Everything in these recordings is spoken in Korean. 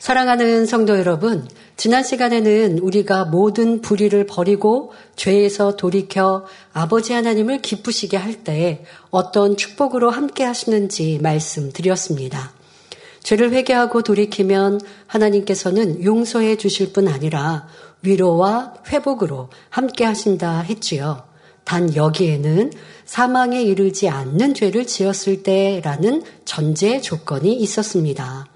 사랑하는 성도 여러분, 지난 시간에는 우리가 모든 불의를 버리고 죄에서 돌이켜 아버지 하나님을 기쁘시게 할 때 어떤 축복으로 함께 하시는지 말씀드렸습니다. 죄를 회개하고 돌이키면 하나님께서는 용서해 주실 뿐 아니라 위로와 회복으로 함께 하신다 했지요. 단 여기에는 사망에 이르지 않는 죄를 지었을 때라는 전제 조건이 있었습니다.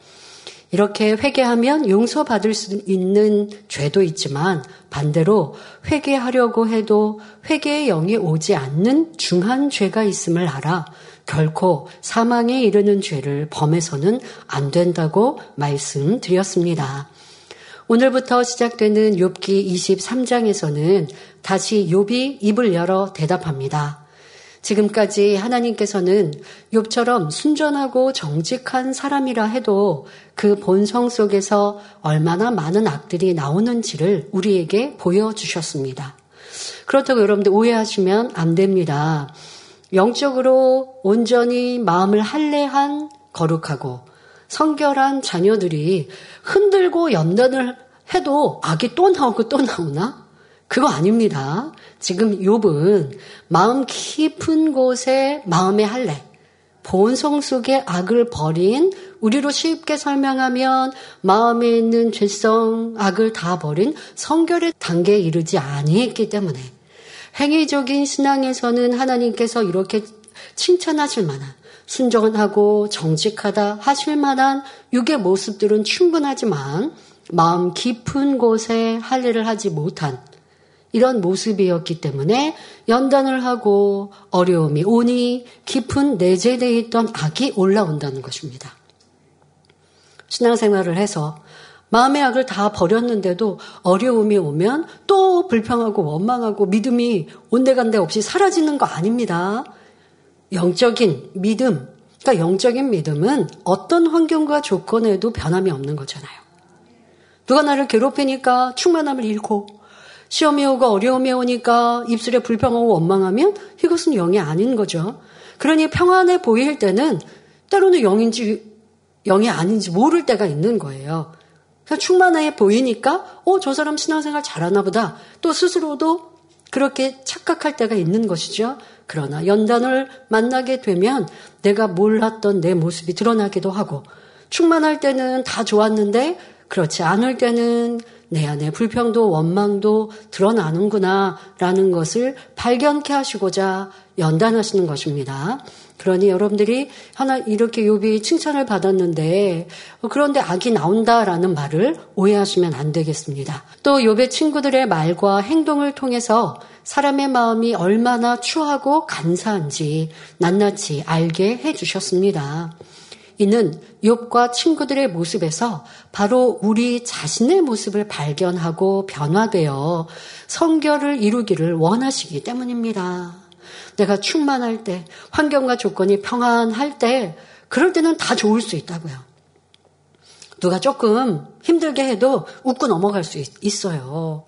이렇게 회개하면 용서받을 수 있는 죄도 있지만 반대로 회개하려고 해도 회개의 영이 오지 않는 중한 죄가 있음을 알아 결코 사망에 이르는 죄를 범해서는 안 된다고 말씀드렸습니다. 오늘부터 시작되는 욥기 23장에서는 다시 욥이 입을 열어 대답합니다. 지금까지 하나님께서는 욥처럼 순전하고 정직한 사람이라 해도 그 본성 속에서 얼마나 많은 악들이 나오는지를 우리에게 보여주셨습니다. 그렇다고 여러분들 오해하시면 안 됩니다. 영적으로 온전히 마음을 할례한 거룩하고 성결한 자녀들이 흔들고 연단을 해도 악이 또 나오고 또 나오나? 그거 아닙니다. 지금 욥은 마음 깊은 곳에 마음의 할례, 본성 속의 악을 버린 우리로 쉽게 설명하면 마음에 있는 죄성, 악을 다 버린 성결의 단계에 이르지 아니했기 때문에 행위적인 신앙에서는 하나님께서 이렇게 칭찬하실 만한 순정하고 정직하다 하실 만한 육의 모습들은 충분하지만 마음 깊은 곳에 할례를 하지 못한 이런 모습이었기 때문에 연단을 하고 어려움이 오니 깊은 내재되어 있던 악이 올라온다는 것입니다. 신앙생활을 해서 마음의 악을 다 버렸는데도 어려움이 오면 또 불평하고 원망하고 믿음이 온데간데 없이 사라지는 거 아닙니다. 영적인 믿음, 그러니까 영적인 믿음은 어떤 환경과 조건에도 변함이 없는 거잖아요. 누가 나를 괴롭히니까 충만함을 잃고 시험이 오고 어려움이 오니까 입술에 불평하고 원망하면 이것은 영이 아닌 거죠. 그러니 평안해 보일 때는 때로는 영인지 영이 아닌지 모를 때가 있는 거예요. 그냥 충만해 보이니까 어, 저 사람 신앙생활 잘하나 보다. 또 스스로도 그렇게 착각할 때가 있는 것이죠. 그러나 연단을 만나게 되면 내가 몰랐던 내 모습이 드러나기도 하고 충만할 때는 다 좋았는데 그렇지 않을 때는 내 안에 불평도 원망도 드러나는구나 라는 것을 발견케 하시고자 연단하시는 것입니다. 그러니 여러분들이 하나 이렇게 욥이 칭찬을 받았는데 그런데 악이 나온다라는 말을 오해하시면 안 되겠습니다. 또 욥의 친구들의 말과 행동을 통해서 사람의 마음이 얼마나 추하고 간사한지 낱낱이 알게 해 주셨습니다. 이는 욥과 친구들의 모습에서 바로 우리 자신의 모습을 발견하고 변화되어 성결을 이루기를 원하시기 때문입니다. 내가 충만할 때, 환경과 조건이 평안할 때, 그럴 때는 다 좋을 수 있다고요. 누가 조금 힘들게 해도 웃고 넘어갈 수 있, 어요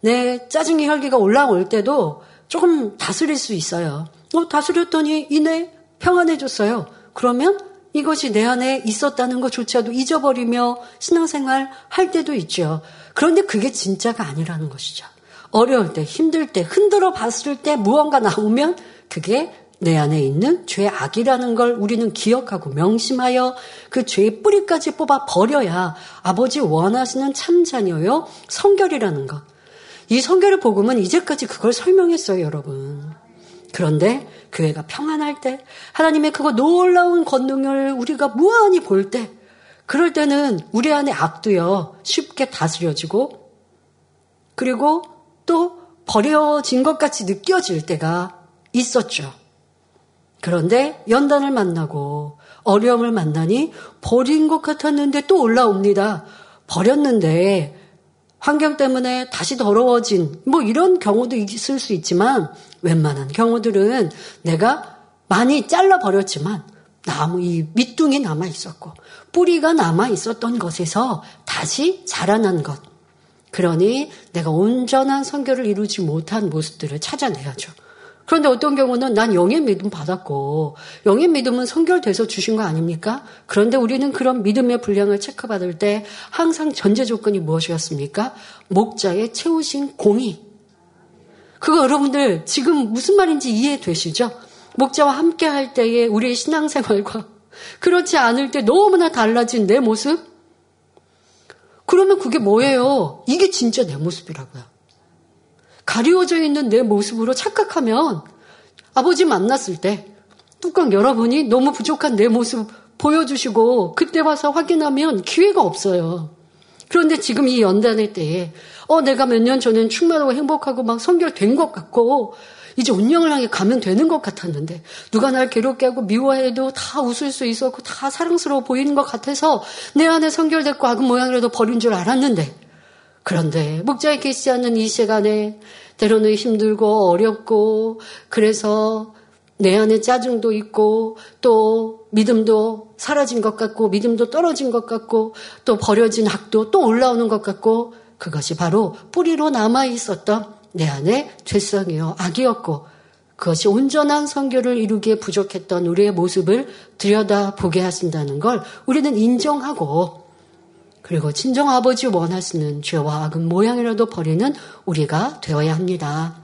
내 짜증이 혈기가 올라올 때도 조금 다스릴 수 있어요. 어, 다스렸더니 이내 평안해졌어요. 그러면 이것이 내 안에 있었다는 것조차도 잊어버리며 신앙생활 할 때도 있죠. 그런데 그게 진짜가 아니라는 것이죠. 어려울 때, 힘들 때, 흔들어 봤을 때 무언가 나오면 그게 내 안에 있는 죄 악이라는 걸 우리는 기억하고 명심하여 그 죄의 뿌리까지 뽑아 버려야 아버지 원하시는 참 자녀요 성결이라는 것. 이 성결의 복음은 이제까지 그걸 설명했어요, 여러분. 그런데 교회가 평안할 때, 하나님의 그거 놀라운 권능을 우리가 무한히 볼 때, 그럴 때는 우리 안에 악도요, 쉽게 다스려지고, 그리고 또 버려진 것 같이 느껴질 때가 있었죠. 그런데 연단을 만나고 어려움을 만나니 버린 것 같았는데 또 올라옵니다. 버렸는데 환경 때문에 다시 더러워진 뭐 이런 경우도 있을 수 있지만 웬만한 경우들은 내가 많이 잘라 버렸지만 나무 이 밑둥이 남아 있었고 뿌리가 남아 있었던 것에서 다시 자라난 것. 그러니 내가 온전한 성결을 이루지 못한 모습들을 찾아내야죠. 그런데 어떤 경우는 난 영의 믿음 받았고 영의 믿음은 성결돼서 주신 거 아닙니까? 그런데 우리는 그런 믿음의 분량을 체크받을 때 항상 전제 조건이 무엇이었습니까? 목자의 채우신 공의. 그거 여러분들 지금 무슨 말인지 이해되시죠? 목자와 함께 할 때의 우리의 신앙생활과 그렇지 않을 때 너무나 달라진 내 모습? 그러면 그게 뭐예요? 이게 진짜 내 모습이라고요. 가리워져 있는 내 모습으로 착각하면 아버지 만났을 때 뚜껑 열어보니 너무 부족한 내 모습 보여주시고 그때 와서 확인하면 기회가 없어요. 그런데 지금 이 연단의 때에 어 내가 몇 년 전엔 충만하고 행복하고 막 성결된 것 같고 이제 운명을 향해 가면 되는 것 같았는데 누가 날 괴롭게 하고 미워해도 다 웃을 수 있었고 다 사랑스러워 보이는 것 같아서 내 안에 성결됐고 악은 모양이라도 버린 줄 알았는데 그런데 목자에 계시지 않는 이 시간에 때로는 힘들고 어렵고 그래서 내 안에 짜증도 있고 또 믿음도 사라진 것 같고 믿음도 떨어진 것 같고 또 버려진 학도 또 올라오는 것 같고 그것이 바로 뿌리로 남아 있었던 내 안에 죄성이요 악이었고 그것이 온전한 성교를 이루기에 부족했던 우리의 모습을 들여다 보게 하신다는 걸 우리는 인정하고 그리고 친정 아버지 원하시는 죄와 악은 모양이라도 버리는 우리가 되어야 합니다.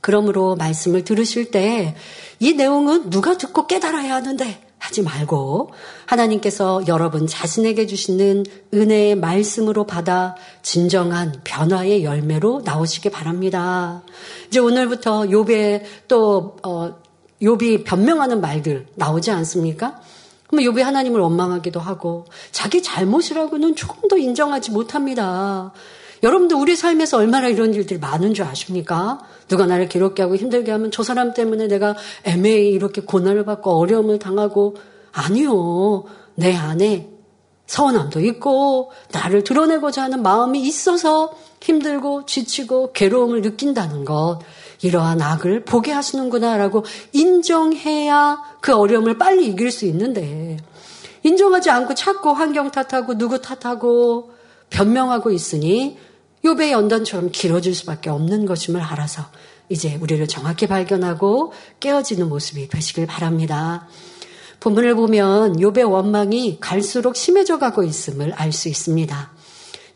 그러므로 말씀을 들으실 때 이 내용은 누가 듣고 깨달아야 하는데 하지 말고 하나님께서 여러분 자신에게 주시는 은혜의 말씀으로 받아 진정한 변화의 열매로 나오시기 바랍니다. 이제 오늘부터 욥의 또 어, 욥이 변명하는 말들 나오지 않습니까? 그러면 욥이 하나님을 원망하기도 하고 자기 잘못이라고는 조금 더 인정하지 못합니다. 여러분도 우리 삶에서 얼마나 이런 일들이 많은 줄 아십니까? 누가 나를 괴롭게 하고 힘들게 하면 저 사람 때문에 내가 애매히 이렇게 고난을 받고 어려움을 당하고 아니요. 내 안에 서운함도 있고 나를 드러내고자 하는 마음이 있어서 힘들고 지치고 괴로움을 느낀다는 것. 이러한 악을 보게 하시는구나라고 인정해야 그 어려움을 빨리 이길 수 있는데 인정하지 않고 자꾸 환경 탓하고 누구 탓하고 변명하고 있으니 요배 연단처럼 길어질 수밖에 없는 것임을 알아서 이제 우리를 정확히 발견하고 깨어지는 모습이 되시길 바랍니다. 본문을 보면 요배 원망이 갈수록 심해져 가고 있음을 알 수 있습니다.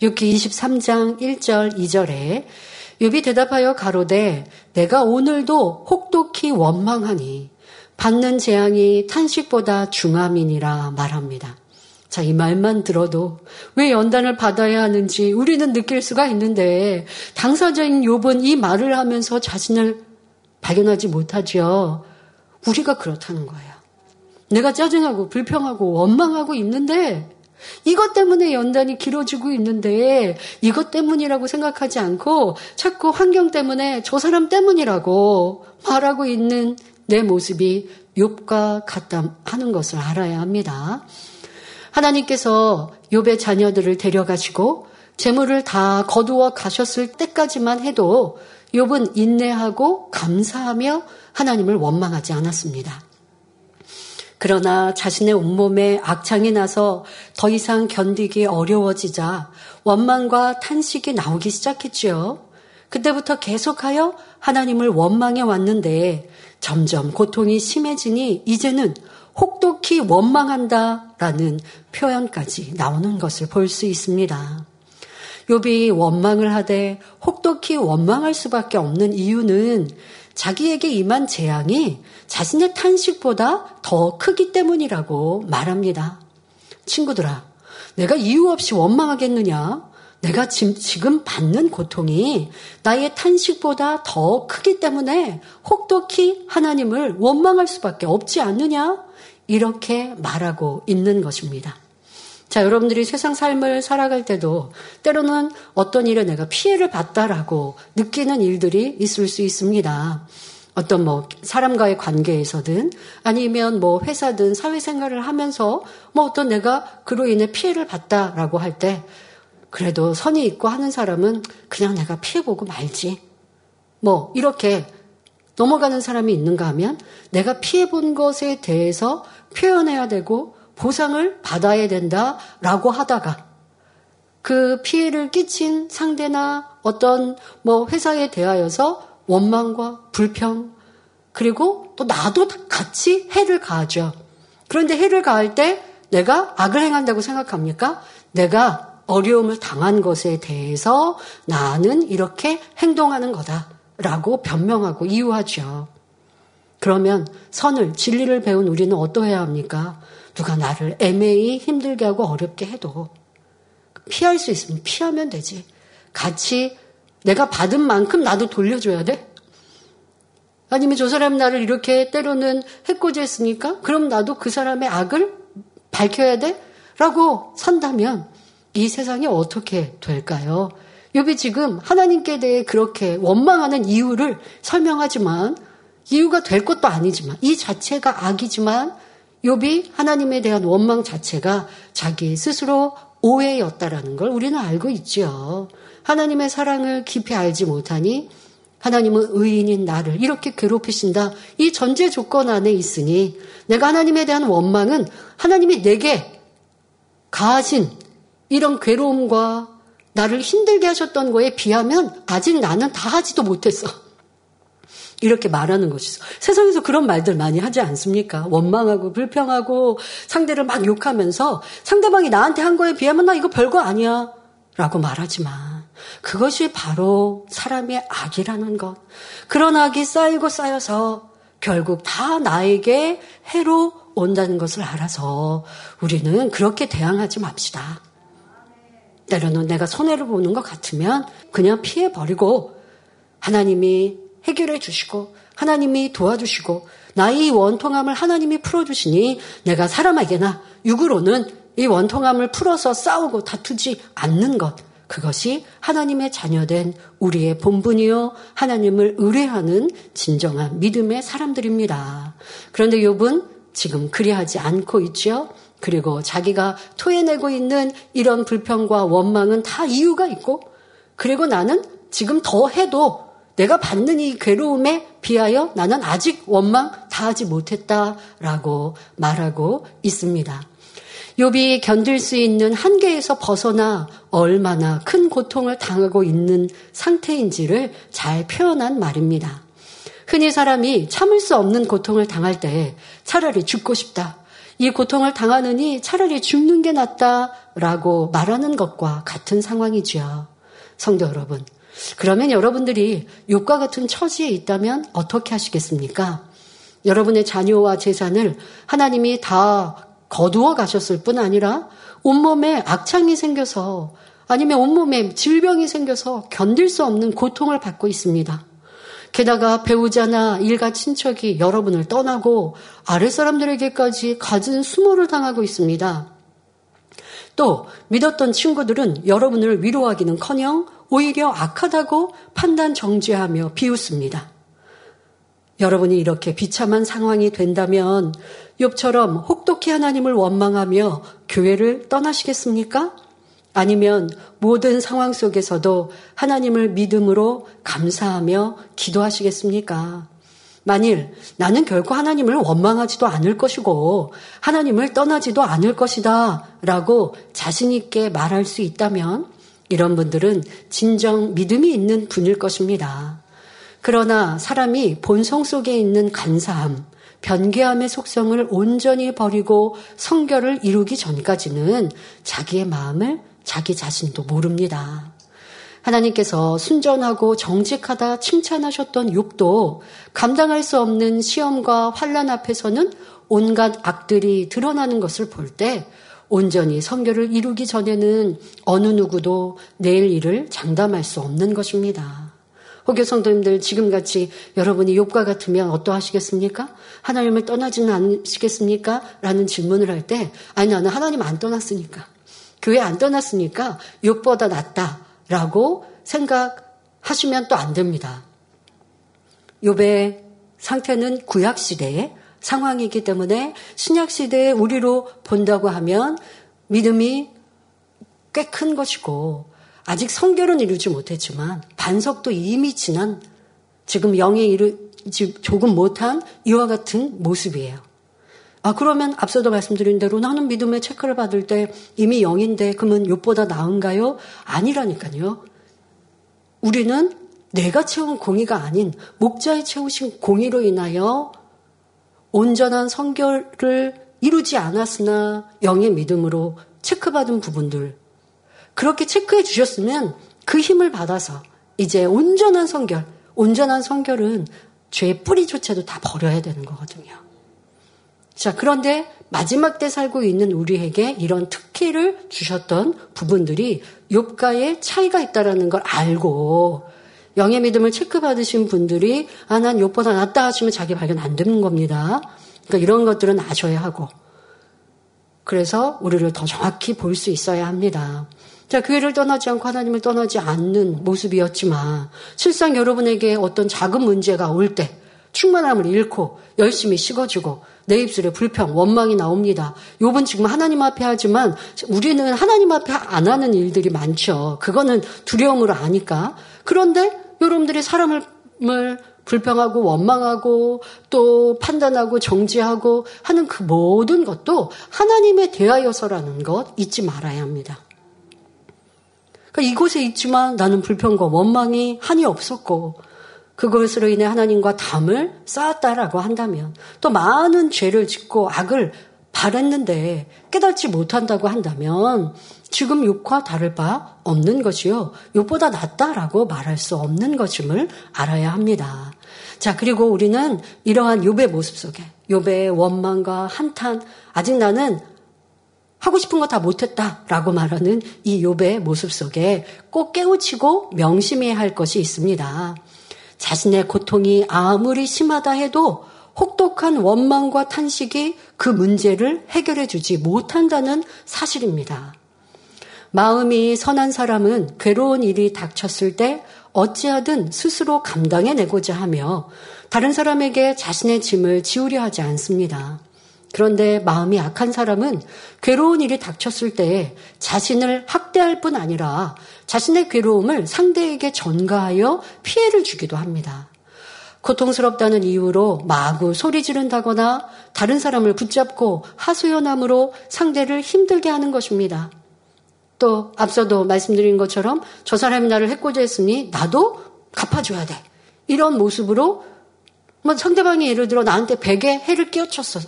6기 23장 1절 2절에 욥이 대답하여 가로되 내가 오늘도 혹독히 원망하니 받는 재앙이 탄식보다 중함이니라 말합니다. 자, 이 말만 들어도 왜 연단을 받아야 하는지 우리는 느낄 수가 있는데 당사자인 욥은 이 말을 하면서 자신을 발견하지 못하지요. 우리가 그렇다는 거예요. 내가 짜증하고 불평하고 원망하고 있는데 이것 때문에 연단이 길어지고 있는데 이것 때문이라고 생각하지 않고 자꾸 환경 때문에 저 사람 때문이라고 말하고 있는 내 모습이 욥과 같다 하는 것을 알아야 합니다. 하나님께서 욥의 자녀들을 데려가시고 재물을 다 거두어 가셨을 때까지만 해도 욥은 인내하고 감사하며 하나님을 원망하지 않았습니다. 그러나 자신의 온몸에 악창이 나서 더 이상 견디기 어려워지자 원망과 탄식이 나오기 시작했지요. 그때부터 계속하여 하나님을 원망해 왔는데 점점 고통이 심해지니 이제는 혹독히 원망한다 라는 표현까지 나오는 것을 볼 수 있습니다. 욥이 원망을 하되 혹독히 원망할 수밖에 없는 이유는 자기에게 임한 재앙이 자신의 탄식보다 더 크기 때문이라고 말합니다. 친구들아, 내가 이유 없이 원망하겠느냐? 내가 지금 받는 고통이 나의 탄식보다 더 크기 때문에 혹독히 하나님을 원망할 수밖에 없지 않느냐? 이렇게 말하고 있는 것입니다. 자, 여러분들이 세상 삶을 살아갈 때도 때로는 어떤 일에 내가 피해를 봤다라고 느끼는 일들이 있을 수 있습니다. 어떤 뭐 사람과의 관계에서든 아니면 뭐 회사든 사회생활을 하면서 뭐 어떤 내가 그로 인해 피해를 봤다라고 할 때 그래도 선이 있고 하는 사람은 그냥 내가 피해보고 말지. 뭐 이렇게 넘어가는 사람이 있는가 하면 내가 피해본 것에 대해서 표현해야 되고 보상을 받아야 된다라고 하다가 그 피해를 끼친 상대나 어떤 뭐 회사에 대하여서 원망과 불평, 그리고 또 나도 같이 해를 가하죠. 그런데 해를 가할 때 내가 악을 행한다고 생각합니까? 내가 어려움을 당한 것에 대해서 나는 이렇게 행동하는 거다라고 변명하고 이유하죠. 그러면 선을, 진리를 배운 우리는 어떠해야 합니까? 누가 나를 애매히 힘들게 하고 어렵게 해도 피할 수 있으면 피하면 되지. 같이 내가 받은 만큼 나도 돌려줘야 돼? 아니면 저 사람 나를 이렇게 때로는 해코지 했으니까 그럼 나도 그 사람의 악을 밝혀야 돼? 라고 산다면 이 세상이 어떻게 될까요? 욥이 지금 하나님께 대해 그렇게 원망하는 이유를 설명하지만 이유가 될 것도 아니지만 이 자체가 악이지만 욥이 하나님에 대한 원망 자체가 자기 스스로 오해였다라는 걸 우리는 알고 있죠. 하나님의 사랑을 깊이 알지 못하니 하나님은 의인인 나를 이렇게 괴롭히신다. 이 전제 조건 안에 있으니 내가 하나님에 대한 원망은 하나님이 내게 가하신 이런 괴로움과 나를 힘들게 하셨던 거에 비하면 아직 나는 다 하지도 못했어. 이렇게 말하는 것이죠. 세상에서 그런 말들 많이 하지 않습니까? 원망하고 불평하고 상대를 막 욕하면서 상대방이 나한테 한 거에 비하면 나 이거 별거 아니야. 라고 말하지만 그것이 바로 사람의 악이라는 것. 그런 악이 쌓이고 쌓여서 결국 다 나에게 해로 온다는 것을 알아서 우리는 그렇게 대항하지 맙시다. 때로는 내가 손해를 보는 것 같으면 그냥 피해버리고 하나님이 해결해 주시고 하나님이 도와주시고 나의 원통함을 하나님이 풀어주시니 내가 사람에게나 육으로는 이 원통함을 풀어서 싸우고 다투지 않는 것 그것이 하나님의 자녀된 우리의 본분이요 하나님을 의뢰하는 진정한 믿음의 사람들입니다. 그런데 욥은 지금 그리하지 않고 있죠. 그리고 자기가 토해내고 있는 이런 불평과 원망은 다 이유가 있고 그리고 나는 지금 더 해도 내가 받는 이 괴로움에 비하여 나는 아직 원망 다 하지 못했다라고 말하고 있습니다. 욥이 견딜 수 있는 한계에서 벗어나 얼마나 큰 고통을 당하고 있는 상태인지를 잘 표현한 말입니다. 흔히 사람이 참을 수 없는 고통을 당할 때 차라리 죽고 싶다. 이 고통을 당하느니 차라리 죽는 게 낫다라고 말하는 것과 같은 상황이지요. 성도 여러분, 그러면 여러분들이 욕과 같은 처지에 있다면 어떻게 하시겠습니까? 여러분의 자녀와 재산을 하나님이 다 거두어 가셨을 뿐 아니라 온몸에 악창이 생겨서 아니면 온몸에 질병이 생겨서 견딜 수 없는 고통을 받고 있습니다. 게다가 배우자나 일가 친척이 여러분을 떠나고 아랫사람들에게까지 갖은 수모를 당하고 있습니다. 또 믿었던 친구들은 여러분을 위로하기는 커녕 오히려 악하다고 판단 정죄하며 비웃습니다. 여러분이 이렇게 비참한 상황이 된다면 욥처럼 혹독히 하나님을 원망하며 교회를 떠나시겠습니까? 아니면 모든 상황 속에서도 하나님을 믿음으로 감사하며 기도하시겠습니까? 만일 나는 결코 하나님을 원망하지도 않을 것이고 하나님을 떠나지도 않을 것이다 라고 자신있게 말할 수 있다면 이런 분들은 진정 믿음이 있는 분일 것입니다. 그러나 사람이 본성 속에 있는 간사함, 변개함의 속성을 온전히 버리고 성결을 이루기 전까지는 자기의 마음을 자기 자신도 모릅니다. 하나님께서 순전하고 정직하다 칭찬하셨던 욕도 감당할 수 없는 시험과 환란 앞에서는 온갖 악들이 드러나는 것을 볼 때 온전히 성결을 이루기 전에는 어느 누구도 내일 일을 장담할 수 없는 것입니다. 호교 성도님들 지금같이 여러분이 욕과 같으면 어떠하시겠습니까? 하나님을 떠나지는 않으시겠습니까? 라는 질문을 할 때 아니 나는 하나님 안 떠났으니까 교회 안 떠났으니까 욕보다 낫다라고 생각하시면 또 안 됩니다. 욕의 상태는 구약 시대의 상황이기 때문에 신약 시대에 우리로 본다고 하면 믿음이 꽤 큰 것이고 아직 성결은 이루지 못했지만 반석도 이미 지난 지금 영에 이르지 조금 못한 이와 같은 모습이에요. 아, 그러면 앞서도 말씀드린 대로 나는 믿음의 체크를 받을 때 이미 영인데 그러면 욕보다 나은가요? 아니라니까요. 우리는 내가 채운 공의가 아닌 목자에 채우신 공의로 인하여 온전한 성결을 이루지 않았으나 영의 믿음으로 체크받은 부분들 그렇게 체크해 주셨으면 그 힘을 받아서 이제 온전한 성결, 온전한 성결은 죄의 뿌리조차도 다 버려야 되는 거거든요. 자, 그런데 마지막 때 살고 있는 우리에게 이런 특혜를 주셨던 부분들이 욥가에 차이가 있다라는 걸 알고 영의 믿음을 체크받으신 분들이 아, 난 욥보다 낫다 하시면 자기 발견 안 되는 겁니다. 그러니까 이런 것들은 아셔야 하고 그래서 우리를 더 정확히 볼 수 있어야 합니다. 자, 교회를 떠나지 않고 하나님을 떠나지 않는 모습이었지만 실상 여러분에게 어떤 작은 문제가 올 때 충만함을 잃고 열심히 식어지고 내 입술에 불평, 원망이 나옵니다. 요번 지금 하나님 앞에 하지만 우리는 하나님 앞에 안 하는 일들이 많죠. 그거는 두려움으로 아니까. 그런데 여러분들이 사람을 불평하고 원망하고 또 판단하고 정지하고 하는 그 모든 것도 하나님에 대하여서라는 것 잊지 말아야 합니다. 그러니까 이곳에 있지만 나는 불평과 원망이 한이 없었고 그것으로 인해 하나님과 담을 쌓았다라고 한다면 또 많은 죄를 짓고 악을 바랬는데 깨닫지 못한다고 한다면 지금 욕과 다를 바 없는 것이요. 욕보다 낫다라고 말할 수 없는 것임을 알아야 합니다. 자, 그리고 우리는 이러한 욕의 모습 속에 욕의 원망과 한탄 아직 나는 하고 싶은 거 다 못했다라고 말하는 이 욥의 모습 속에 꼭 깨우치고 명심해야 할 것이 있습니다. 자신의 고통이 아무리 심하다 해도 혹독한 원망과 탄식이 그 문제를 해결해 주지 못한다는 사실입니다. 마음이 선한 사람은 괴로운 일이 닥쳤을 때 어찌하든 스스로 감당해내고자 하며 다른 사람에게 자신의 짐을 지우려 하지 않습니다. 그런데 마음이 악한 사람은 괴로운 일이 닥쳤을 때 자신을 학대할 뿐 아니라 자신의 괴로움을 상대에게 전가하여 피해를 주기도 합니다. 고통스럽다는 이유로 마구 소리 지른다거나 다른 사람을 붙잡고 하소연함으로 상대를 힘들게 하는 것입니다. 또 앞서도 말씀드린 것처럼 저 사람이 나를 해코지 했으니 나도 갚아줘야 돼. 이런 모습으로 뭐 상대방이 예를 들어 나한테 베개 해를 끼쳤어.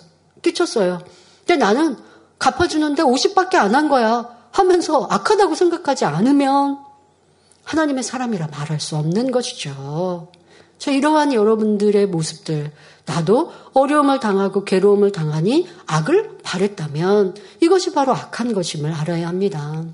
끼쳤어요. 근데 나는 갚아주는데 50밖에 안 한 거야 하면서 악하다고 생각하지 않으면 하나님의 사람이라 말할 수 없는 것이죠. 자, 이러한 여러분들의 모습들, 나도 어려움을 당하고 괴로움을 당하니 악을 바랬다면 이것이 바로 악한 것임을 알아야 합니다.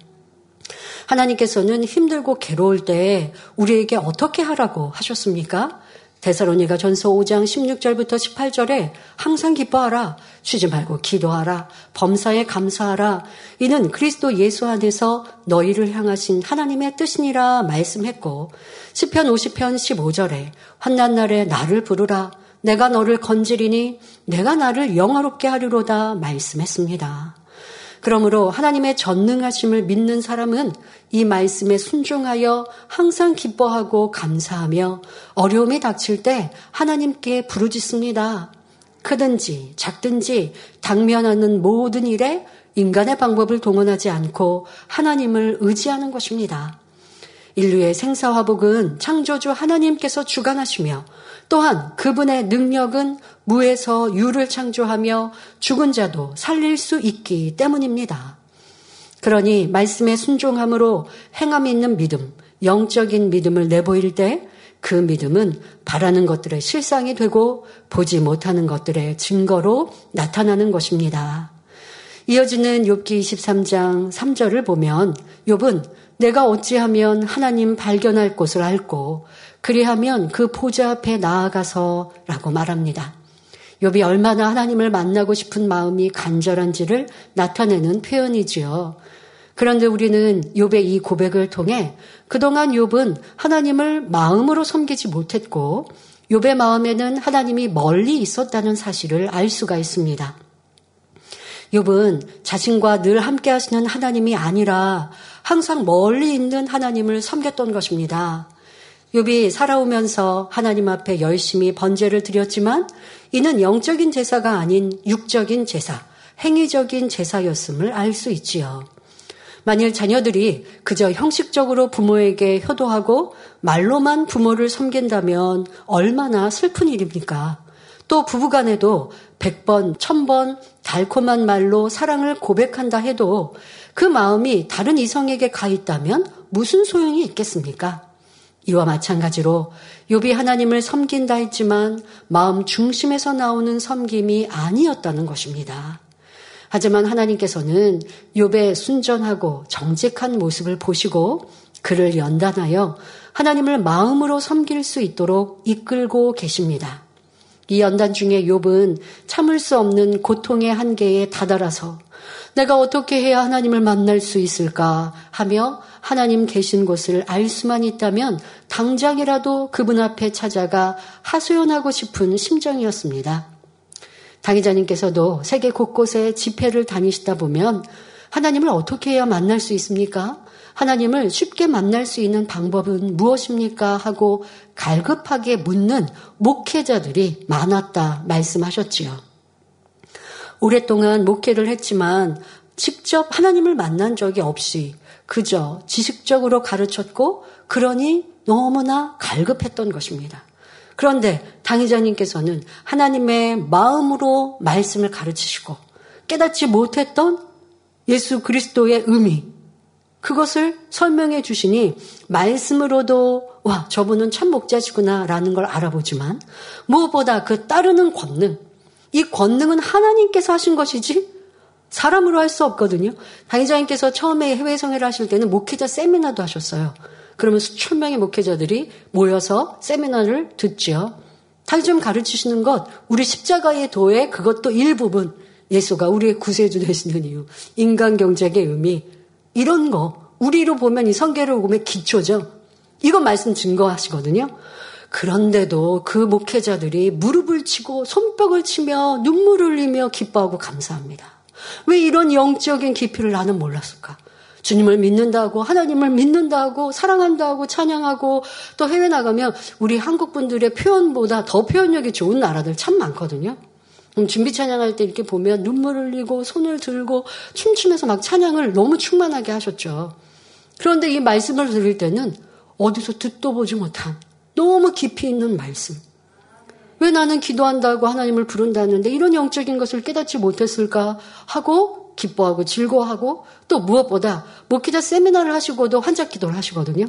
하나님께서는 힘들고 괴로울 때 우리에게 어떻게 하라고 하셨습니까? 데살로니가 전서 5장 16절부터 18절에 항상 기뻐하라. 쉬지 말고 기도하라. 범사에 감사하라. 이는 그리스도 예수 안에서 너희를 향하신 하나님의 뜻이니라 말씀했고 10편 50편 15절에 환난 날에 나를 부르라. 내가 너를 건지리니 내가 나를 영화롭게 하리로다 말씀했습니다. 그러므로 하나님의 전능하심을 믿는 사람은 이 말씀에 순종하여 항상 기뻐하고 감사하며 어려움이 닥칠 때 하나님께 부르짖습니다. 크든지 작든지 당면하는 모든 일에 인간의 방법을 동원하지 않고 하나님을 의지하는 것입니다. 인류의 생사화복은 창조주 하나님께서 주관하시며 또한 그분의 능력은 무에서 유를 창조하며 죽은 자도 살릴 수 있기 때문입니다. 그러니 말씀에 순종함으로 행함 있는 믿음, 영적인 믿음을 내보일 때 그 믿음은 바라는 것들의 실상이 되고 보지 못하는 것들의 증거로 나타나는 것입니다. 이어지는 욥기 23장 3절을 보면 욥은 내가 어찌하면 하나님 발견할 곳을 알고 그리하면 그 보좌 앞에 나아가서라고 말합니다. 욥이 얼마나 하나님을 만나고 싶은 마음이 간절한지를 나타내는 표현이지요. 그런데 우리는 욥의 이 고백을 통해 그동안 욥은 하나님을 마음으로 섬기지 못했고 욥의 마음에는 하나님이 멀리 있었다는 사실을 알 수가 있습니다. 욥은 자신과 늘 함께 하시는 하나님이 아니라 항상 멀리 있는 하나님을 섬겼던 것입니다. 욥이 살아오면서 하나님 앞에 열심히 번제를 드렸지만 이는 영적인 제사가 아닌 육적인 제사, 행위적인 제사였음을 알 수 있지요. 만일 자녀들이 그저 형식적으로 부모에게 효도하고 말로만 부모를 섬긴다면 얼마나 슬픈 일입니까? 또 부부간에도 100번, 1000번 달콤한 말로 사랑을 고백한다 해도 그 마음이 다른 이성에게 가 있다면 무슨 소용이 있겠습니까? 이와 마찬가지로 욥이 하나님을 섬긴다 했지만 마음 중심에서 나오는 섬김이 아니었다는 것입니다. 하지만 하나님께서는 욥의 순전하고 정직한 모습을 보시고 그를 연단하여 하나님을 마음으로 섬길 수 있도록 이끌고 계십니다. 이 연단 중에 욥은 참을 수 없는 고통의 한계에 다다라서 내가 어떻게 해야 하나님을 만날 수 있을까 하며 하나님 계신 곳을 알 수만 있다면 당장이라도 그분 앞에 찾아가 하소연하고 싶은 심정이었습니다. 당의자님께서도 세계 곳곳에 집회를 다니시다 보면 하나님을 어떻게 해야 만날 수 있습니까? 하나님을 쉽게 만날 수 있는 방법은 무엇입니까? 하고 갈급하게 묻는 목회자들이 많았다 말씀하셨지요. 오랫동안 목회를 했지만 직접 하나님을 만난 적이 없이 그저 지식적으로 가르쳤고 그러니 너무나 갈급했던 것입니다. 그런데 당의자님께서는 하나님의 마음으로 말씀을 가르치시고 깨닫지 못했던 예수 그리스도의 의미, 그것을 설명해 주시니 말씀으로도 와, 저분은 참 목자시구나 라는 걸 알아보지만 무엇보다 그 따르는 권능, 이 권능은 하나님께서 하신 것이지 사람으로 할 수 없거든요. 당의자님께서 처음에 해외 성회를 하실 때는 목회자 세미나도 하셨어요. 그러면 수천 명의 목회자들이 모여서 세미나를 듣지요. 다시 가르치시는 것, 우리 십자가의 도에 그것도 일부분 예수가 우리의 구세주 되시는 이유, 인간 경제의 의미, 이런 거, 우리로 보면 이 성계를 보면 기초죠. 이거 말씀 증거하시거든요. 그런데도 그 목회자들이 무릎을 치고 손뼉을 치며 눈물을 흘리며 기뻐하고 감사합니다. 왜 이런 영적인 깊이를 나는 몰랐을까? 주님을 믿는다고 하나님을 믿는다고 사랑한다고 찬양하고 또 해외 나가면 우리 한국 분들의 표현보다 더 표현력이 좋은 나라들 참 많거든요. 준비 찬양할 때 이렇게 보면 눈물 흘리고 손을 들고 춤추면서 막 찬양을 너무 충만하게 하셨죠. 그런데 이 말씀을 들을 때는 어디서 듣도 보지 못한 너무 깊이 있는 말씀. 왜 나는 기도한다고 하나님을 부른다는데 이런 영적인 것을 깨닫지 못했을까 하고 기뻐하고 즐거워하고 또 무엇보다 목회자 세미나를 하시고도 환자 기도를 하시거든요.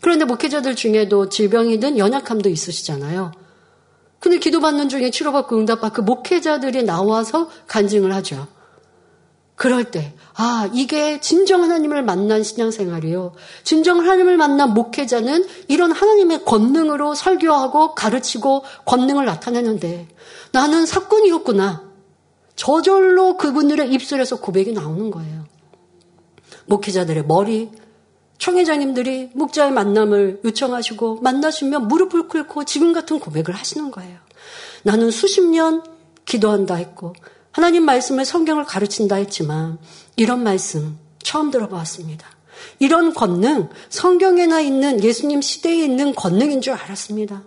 그런데 목회자들 중에도 질병이든 연약함도 있으시잖아요. 근데 기도받는 중에 치료받고 응답받고 그 목회자들이 나와서 간증을 하죠. 그럴 때, 아, 이게 진정 하나님을 만난 신앙생활이요. 진정 하나님을 만난 목회자는 이런 하나님의 권능으로 설교하고 가르치고 권능을 나타내는데 나는 사건이었구나. 저절로 그분들의 입술에서 고백이 나오는 거예요. 목회자들의 머리, 총회장님들이 목자의 만남을 요청하시고 만나시면 무릎을 꿇고 지금 같은 고백을 하시는 거예요. 나는 수십 년 기도한다 했고 하나님 말씀을 성경을 가르친다 했지만 이런 말씀 처음 들어봤습니다. 이런 권능 성경에나 있는 예수님 시대에 있는 권능인 줄 알았습니다.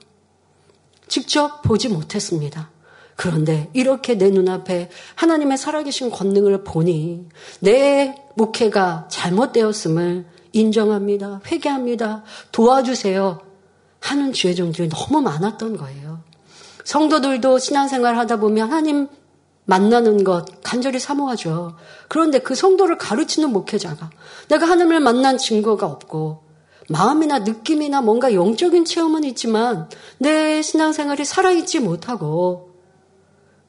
직접 보지 못했습니다. 그런데 이렇게 내 눈앞에 하나님의 살아계신 권능을 보니 내 목회가 잘못되었음을 인정합니다. 회개합니다. 도와주세요. 하는 주의 종들이 너무 많았던 거예요. 성도들도 신앙생활 하다 보면 하나님 만나는 것 간절히 사모하죠. 그런데 그 성도를 가르치는 목회자가 내가 하나님을 만난 증거가 없고 마음이나 느낌이나 뭔가 영적인 체험은 있지만 내 신앙생활이 살아있지 못하고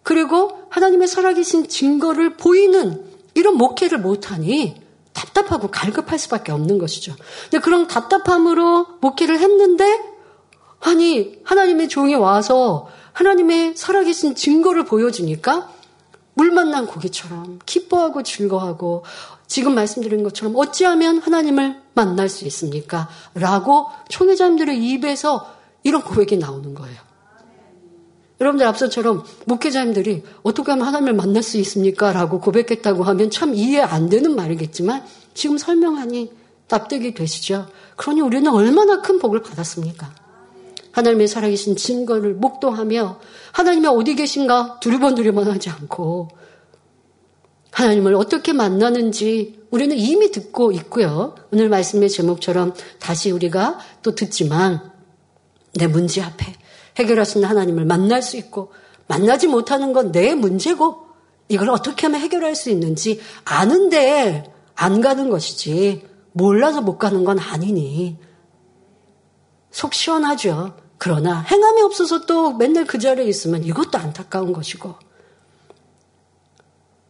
그리고 하나님의 살아계신 증거를 보이는 이런 목회를 못하니 답답하고 갈급할 수밖에 없는 것이죠. 근데 그런 답답함으로 목회를 했는데 아니 하나님의 종이 와서 하나님의 살아계신 증거를 보여주니까 물 만난 고기처럼 기뻐하고 즐거워하고 지금 말씀드린 것처럼 어찌하면 하나님을 만날 수 있습니까? 라고 총회장들의 입에서 이런 고백이 나오는 거예요. 여러분들 앞서처럼 목회자님들이 어떻게 하면 하나님을 만날 수 있습니까? 라고 고백했다고 하면 참 이해 안 되는 말이겠지만 지금 설명하니 납득이 되시죠? 그러니 우리는 얼마나 큰 복을 받았습니까? 하나님의 살아계신 증거를 목도하며 하나님이 어디 계신가 두리번 두리번 하지 않고 하나님을 어떻게 만나는지 우리는 이미 듣고 있고요. 오늘 말씀의 제목처럼 다시 우리가 또 듣지만 내 문제 앞에 해결하시는 하나님을 만날 수 있고 만나지 못하는 건 내 문제고 이걸 어떻게 하면 해결할 수 있는지 아는데 안 가는 것이지 몰라서 못 가는 건 아니니 속 시원하죠. 그러나 행함이 없어서 또 맨날 그 자리에 있으면 이것도 안타까운 것이고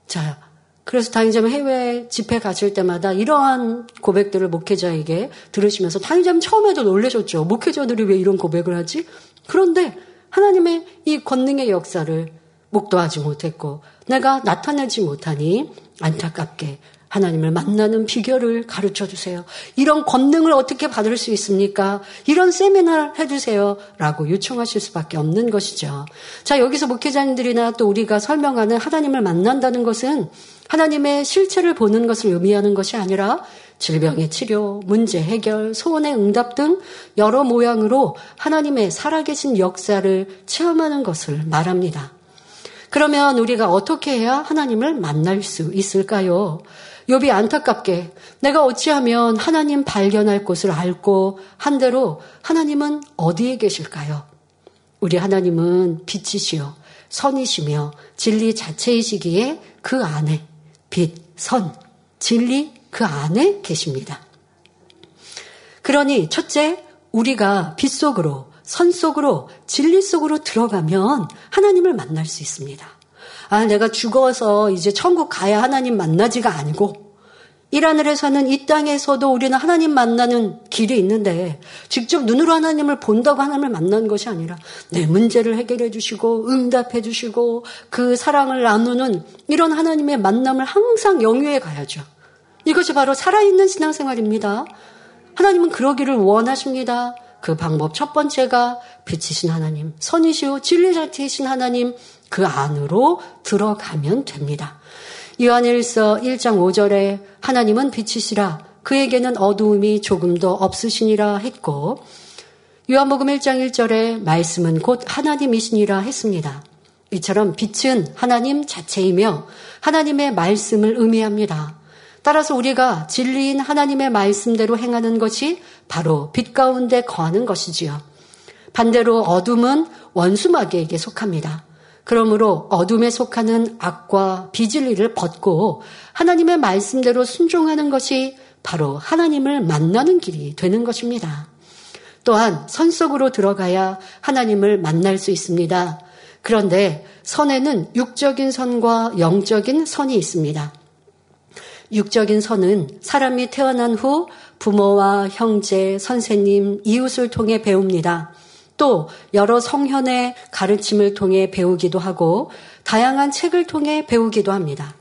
자 그래서 당의자매 해외 집회 가실 때마다 이러한 고백들을 목회자에게 들으시면서 당의자매 처음에도 놀라셨죠. 목회자들이 왜 이런 고백을 하지? 그런데 하나님의 이 권능의 역사를 목도하지 못했고 내가 나타내지 못하니 안타깝게 하나님을 만나는 비결을 가르쳐 주세요. 이런 권능을 어떻게 받을 수 있습니까? 이런 세미나를 해주세요. 라고 요청하실 수밖에 없는 것이죠. 자, 여기서 목회자님들이나 또 우리가 설명하는 하나님을 만난다는 것은 하나님의 실체를 보는 것을 의미하는 것이 아니라 질병의 치료, 문제 해결, 소원의 응답 등 여러 모양으로 하나님의 살아계신 역사를 체험하는 것을 말합니다. 그러면 우리가 어떻게 해야 하나님을 만날 수 있을까요? 욥이 안타깝게 내가 어찌하면 하나님 발견할 곳을 알고 한 대로 하나님은 어디에 계실까요? 우리 하나님은 빛이시여 선이시며 진리 자체이시기에 그 안에 빛, 선, 진리 그 안에 계십니다. 그러니 첫째 우리가 빛 속으로 선 속으로 진리 속으로 들어가면 하나님을 만날 수 있습니다. 아, 내가 죽어서 이제 천국 가야 하나님 만나지가 아니고, 이 하늘에서는 이 땅에서도 우리는 하나님 만나는 길이 있는데 직접 눈으로 하나님을 본다고 하나님을 만나는 것이 아니라 내 문제를 해결해 주시고 응답해 주시고 그 사랑을 나누는 이런 하나님의 만남을 항상 영유해 가야죠. 이것이 바로 살아있는 신앙생활입니다. 하나님은 그러기를 원하십니다. 그 방법 첫 번째가 빛이신 하나님, 선이시오 진리 자체이신 하나님, 그 안으로 들어가면 됩니다. 요한일서 1장 5절에 하나님은 빛이시라 그에게는 어두움이 조금도 없으시니라 했고 요한복음 1장 1절에 말씀은 곧 하나님이시니라 했습니다. 이처럼 빛은 하나님 자체이며 하나님의 말씀을 의미합니다. 따라서 우리가 진리인 하나님의 말씀대로 행하는 것이 바로 빛 가운데 거하는 것이지요. 반대로 어둠은 원수마귀에게 속합니다. 그러므로 어둠에 속하는 악과 비질리를 벗고 하나님의 말씀대로 순종하는 것이 바로 하나님을 만나는 길이 되는 것입니다. 또한 선 속으로 들어가야 하나님을 만날 수 있습니다. 그런데 선에는 육적인 선과 영적인 선이 있습니다. 육적인 선은 사람이 태어난 후 부모와 형제, 선생님, 이웃을 통해 배웁니다. 또 여러 성현의 가르침을 통해 배우기도 하고 다양한 책을 통해 배우기도 합니다.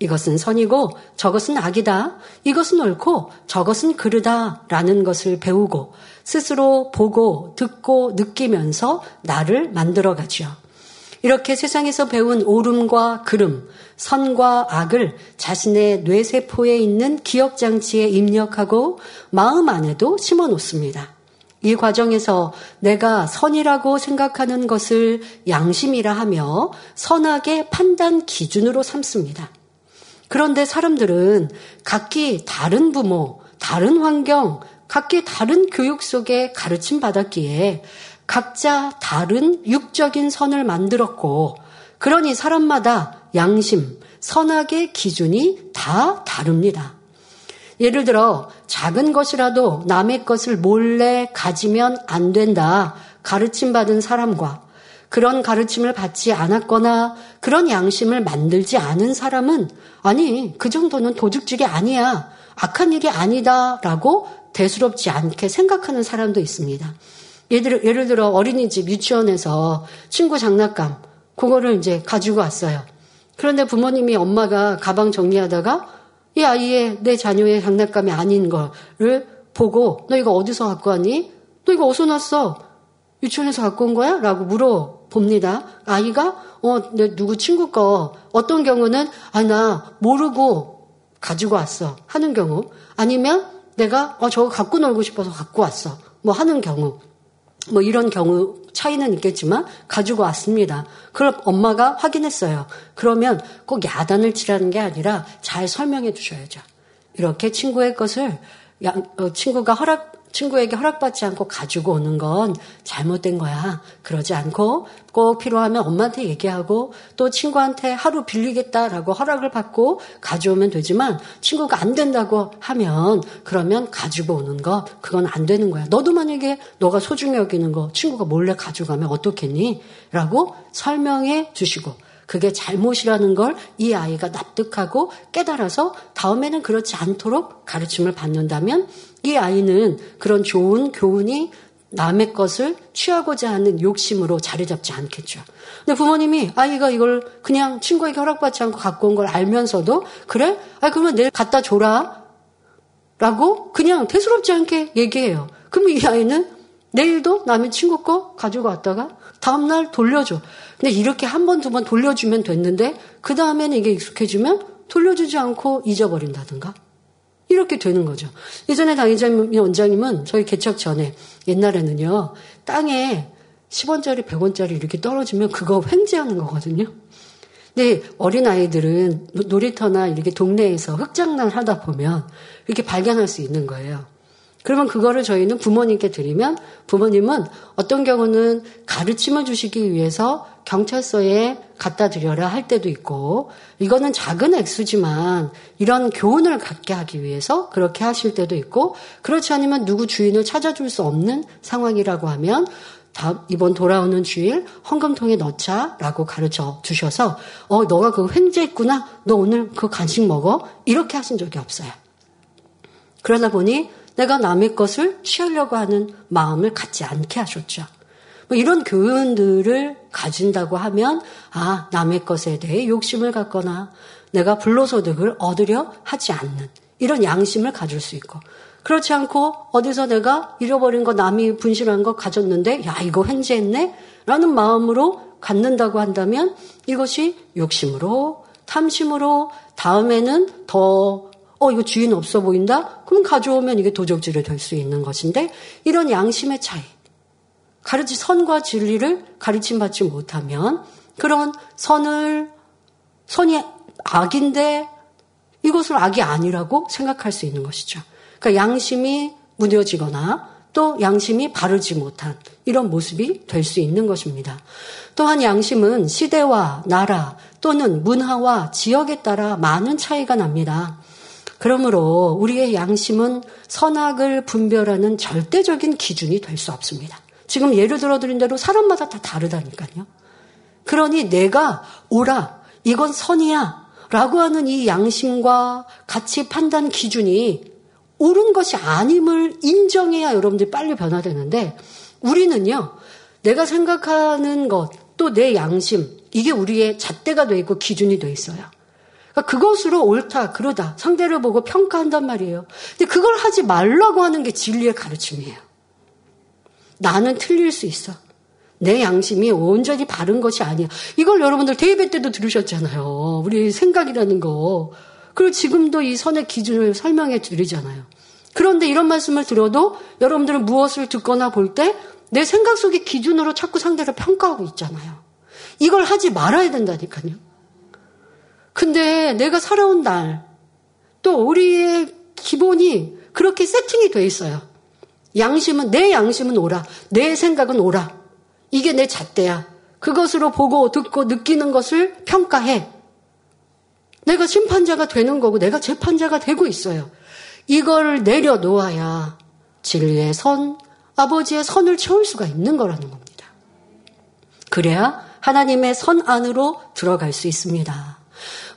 이것은 선이고 저것은 악이다. 이것은 옳고 저것은 그르다. 라는 것을 배우고 스스로 보고 듣고 느끼면서 나를 만들어 가지요. 이렇게 세상에서 배운 옳음과 그름, 선과 악을 자신의 뇌세포에 있는 기억장치에 입력하고 마음 안에도 심어 놓습니다. 이 과정에서 내가 선이라고 생각하는 것을 양심이라 하며 선하게 판단 기준으로 삼습니다. 그런데 사람들은 각기 다른 부모, 다른 환경, 각기 다른 교육 속에 가르침 받았기에 각자 다른 육적인 선을 만들었고, 그러니 사람마다 양심, 선악의 기준이 다 다릅니다. 예를 들어 작은 것이라도 남의 것을 몰래 가지면 안 된다. 가르침 받은 사람과 그런 가르침을 받지 않았거나 그런 양심을 만들지 않은 사람은 아니, 그 정도는 도둑질이 아니야. 악한 일이 아니다. 라고 대수롭지 않게 생각하는 사람도 있습니다. 예를, 예를 들어 어린이집 유치원에서 친구 장난감, 그거를 이제 가지고 왔어요. 그런데 부모님이 엄마가 가방 정리하다가 이 아이의 내 자녀의 장난감이 아닌 거를 보고 너 이거 어디서 갖고 왔니? 너 이거 어디서 났어? 유치원에서 갖고 온 거야? 라고 물어봅니다. 아이가 어, 내 누구 친구 거 어떤 경우는 아 나 모르고 가지고 왔어 하는 경우 아니면 내가 어 저거 갖고 놀고 싶어서 갖고 왔어 뭐 하는 경우 뭐 이런 경우 차이는 있겠지만 가지고 왔습니다. 그럼 엄마가 확인했어요. 그러면 꼭 야단을 치라는 게 아니라 잘 설명해 주셔야죠. 이렇게 친구의 것을 어, 친구가 허락 친구에게 허락받지 않고 가지고 오는 건 잘못된 거야. 그러지 않고 꼭 필요하면 엄마한테 얘기하고 또 친구한테 하루 빌리겠다라고 허락을 받고 가져오면 되지만 친구가 안 된다고 하면 그러면 가지고 오는 거 그건 안 되는 거야. 너도 만약에 너가 소중히 여기는 거 친구가 몰래 가져가면 어떻겠니? 라고 설명해 주시고 그게 잘못이라는 걸 이 아이가 납득하고 깨달아서 다음에는 그렇지 않도록 가르침을 받는다면 이 아이는 그런 좋은 교훈이 남의 것을 취하고자 하는 욕심으로 자리 잡지 않겠죠. 근데 부모님이 아이가 이걸 그냥 친구에게 허락받지 않고 갖고 온 걸 알면서도 그래? 아 그러면 내일 갖다 줘라. 라고 그냥 대수롭지 않게 얘기해요. 그럼 이 아이는 내일도 남의 친구 거 가지고 왔다가 다음날 돌려줘. 근데 이렇게 한 번, 두 번 돌려주면 됐는데, 그 다음에는 이게 익숙해지면 돌려주지 않고 잊어버린다든가. 이렇게 되는 거죠. 예전에 당의장 원장님은 저희 개척 전에 옛날에는요, 땅에 10원짜리, 100원짜리 이렇게 떨어지면 그거 횡재하는 거거든요. 근데 어린아이들은 놀이터나 이렇게 동네에서 흙장난 하다 보면 이렇게 발견할 수 있는 거예요. 그러면 그거를 저희는 부모님께 드리면 부모님은 어떤 경우는 가르침을 주시기 위해서 경찰서에 갖다 드려라 할 때도 있고 이거는 작은 액수지만 이런 교훈을 갖게 하기 위해서 그렇게 하실 때도 있고 그렇지 않으면 누구 주인을 찾아줄 수 없는 상황이라고 하면 다 이번 돌아오는 주일 헌금통에 넣자라고 가르쳐 주셔서 어 너가 그거 횡재했구나 너 오늘 그 간식 먹어 이렇게 하신 적이 없어요. 그러다 보니 내가 남의 것을 취하려고 하는 마음을 갖지 않게 하셨죠. 뭐 이런 교훈들을 가진다고 하면 아 남의 것에 대해 욕심을 갖거나 내가 불로소득을 얻으려 하지 않는 이런 양심을 가질 수 있고 그렇지 않고 어디서 내가 잃어버린 거 남이 분실한 거 가졌는데 야 이거 횡재했네 라는 마음으로 갖는다고 한다면 이것이 욕심으로 탐심으로 다음에는 더 어, 이거 주인 없어 보인다? 그럼 가져오면 이게 도적질이 될 수 있는 것인데, 이런 양심의 차이. 가르치 선과 진리를 가르침 받지 못하면, 그런 선을, 선이 악인데, 이것을 악이 아니라고 생각할 수 있는 것이죠. 그러니까 양심이 무뎌지거나, 또 양심이 바르지 못한 이런 모습이 될 수 있는 것입니다. 또한 양심은 시대와 나라 또는 문화와 지역에 따라 많은 차이가 납니다. 그러므로 우리의 양심은 선악을 분별하는 절대적인 기준이 될 수 없습니다. 지금 예를 들어 드린 대로 사람마다 다 다르다니까요. 그러니 내가 오라, 이건 선이야, 라고 하는 이 양심과 가치 판단 기준이 옳은 것이 아님을 인정해야 여러분들이 빨리 변화되는데 우리는요, 내가 생각하는 것, 또 내 양심, 이게 우리의 잣대가 돼 있고 기준이 돼 있어요. 그러니까 그것으로 옳다, 그러다 상대를 보고 평가한단 말이에요. 근데 그걸 하지 말라고 하는 게 진리의 가르침이에요. 나는 틀릴 수 있어. 내 양심이 온전히 바른 것이 아니야. 이걸 여러분들 대입회 때도 들으셨잖아요. 우리 생각이라는 거. 그리고 지금도 이 선의 기준을 설명해 드리잖아요. 그런데 이런 말씀을 들어도 여러분들은 무엇을 듣거나 볼 때 내 생각 속의 기준으로 자꾸 상대를 평가하고 있잖아요. 이걸 하지 말아야 된다니까요. 근데 내가 살아온 날, 또 우리의 기본이 그렇게 세팅이 돼 있어요. 양심은, 내 양심은 오라. 내 생각은 오라. 이게 내 잣대야. 그것으로 보고, 듣고, 느끼는 것을 평가해. 내가 심판자가 되는 거고, 내가 재판자가 되고 있어요. 이걸 내려놓아야 진리의 선, 아버지의 선을 채울 수가 있는 거라는 겁니다. 그래야 하나님의 선 안으로 들어갈 수 있습니다.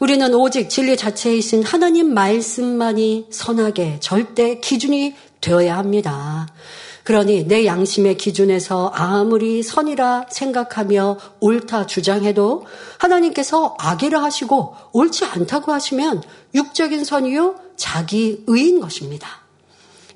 우리는 오직 진리 자체이신 하나님 말씀만이 선하게 절대 기준이 되어야 합니다. 그러니 내 양심의 기준에서 아무리 선이라 생각하며 옳다 주장해도 하나님께서 악이라 하시고 옳지 않다고 하시면 육적인 선이요 자기 의인 것입니다.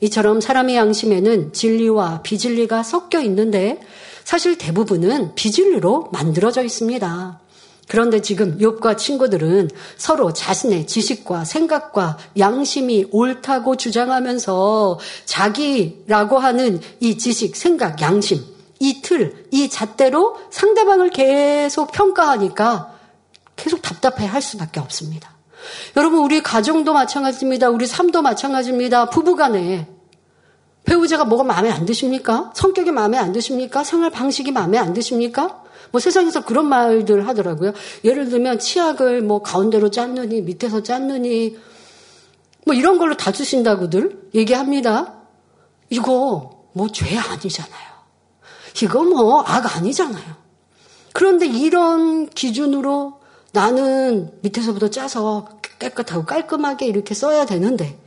이처럼 사람의 양심에는 진리와 비진리가 섞여 있는데 사실 대부분은 비진리로 만들어져 있습니다. 그런데 지금 욥과 친구들은 서로 자신의 지식과 생각과 양심이 옳다고 주장하면서 자기라고 하는 이 지식, 생각, 양심 이 틀, 이 잣대로 상대방을 계속 평가하니까 계속 답답해 할 수밖에 없습니다. 여러분, 우리 가정도 마찬가지입니다. 우리 삶도 마찬가지입니다. 부부 간에. 배우자가 뭐가 마음에 안 드십니까? 성격이 마음에 안 드십니까? 생활 방식이 마음에 안 드십니까? 뭐 세상에서 그런 말들 하더라고요. 예를 들면 치약을 뭐 가운데로 짰느니 밑에서 짰느니 뭐 이런 걸로 다투신다고들 얘기합니다. 이거 뭐 죄 아니잖아요. 이거 뭐 악 아니잖아요. 그런데 이런 기준으로 나는 밑에서부터 짜서 깨끗하고 깔끔하게 이렇게 써야 되는데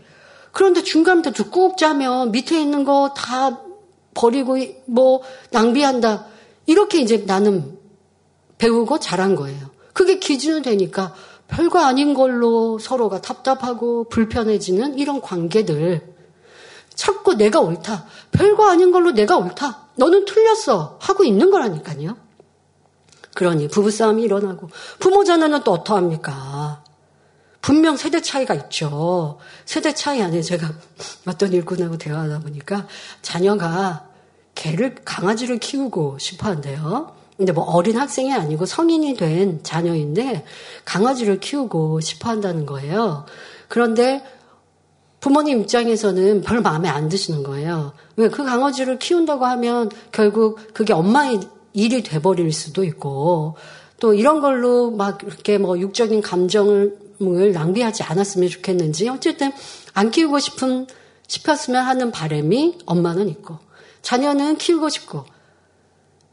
그런데 중간부터 꾹 짜면 밑에 있는 거 다 버리고 뭐 낭비한다. 이렇게 이제 나는 배우고 자란 거예요. 그게 기준이 되니까 별거 아닌 걸로 서로가 답답하고 불편해지는 이런 관계들. 자꾸 내가 옳다. 별거 아닌 걸로 내가 옳다. 너는 틀렸어. 하고 있는 거라니까요. 그러니 부부싸움이 일어나고 부모 자녀는 또 어떠합니까? 분명 세대 차이가 있죠. 세대 차이 안에 제가 어떤 일꾼하고 대화하다 보니까 자녀가 개를 강아지를 키우고 싶어 한대요. 근데 뭐 어린 학생이 아니고 성인이 된 자녀인데 강아지를 키우고 싶어 한다는 거예요. 그런데 부모님 입장에서는 별 마음에 안 드시는 거예요. 왜 그 강아지를 키운다고 하면 결국 그게 엄마의 일이 돼버릴 수도 있고 또 이런 걸로 막 이렇게 뭐 육적인 감정을 낭비하지 않았으면 좋겠는지 어쨌든 안 키우고 싶은 싶었으면 하는 바람이 엄마는 있고 자녀는 키우고 싶고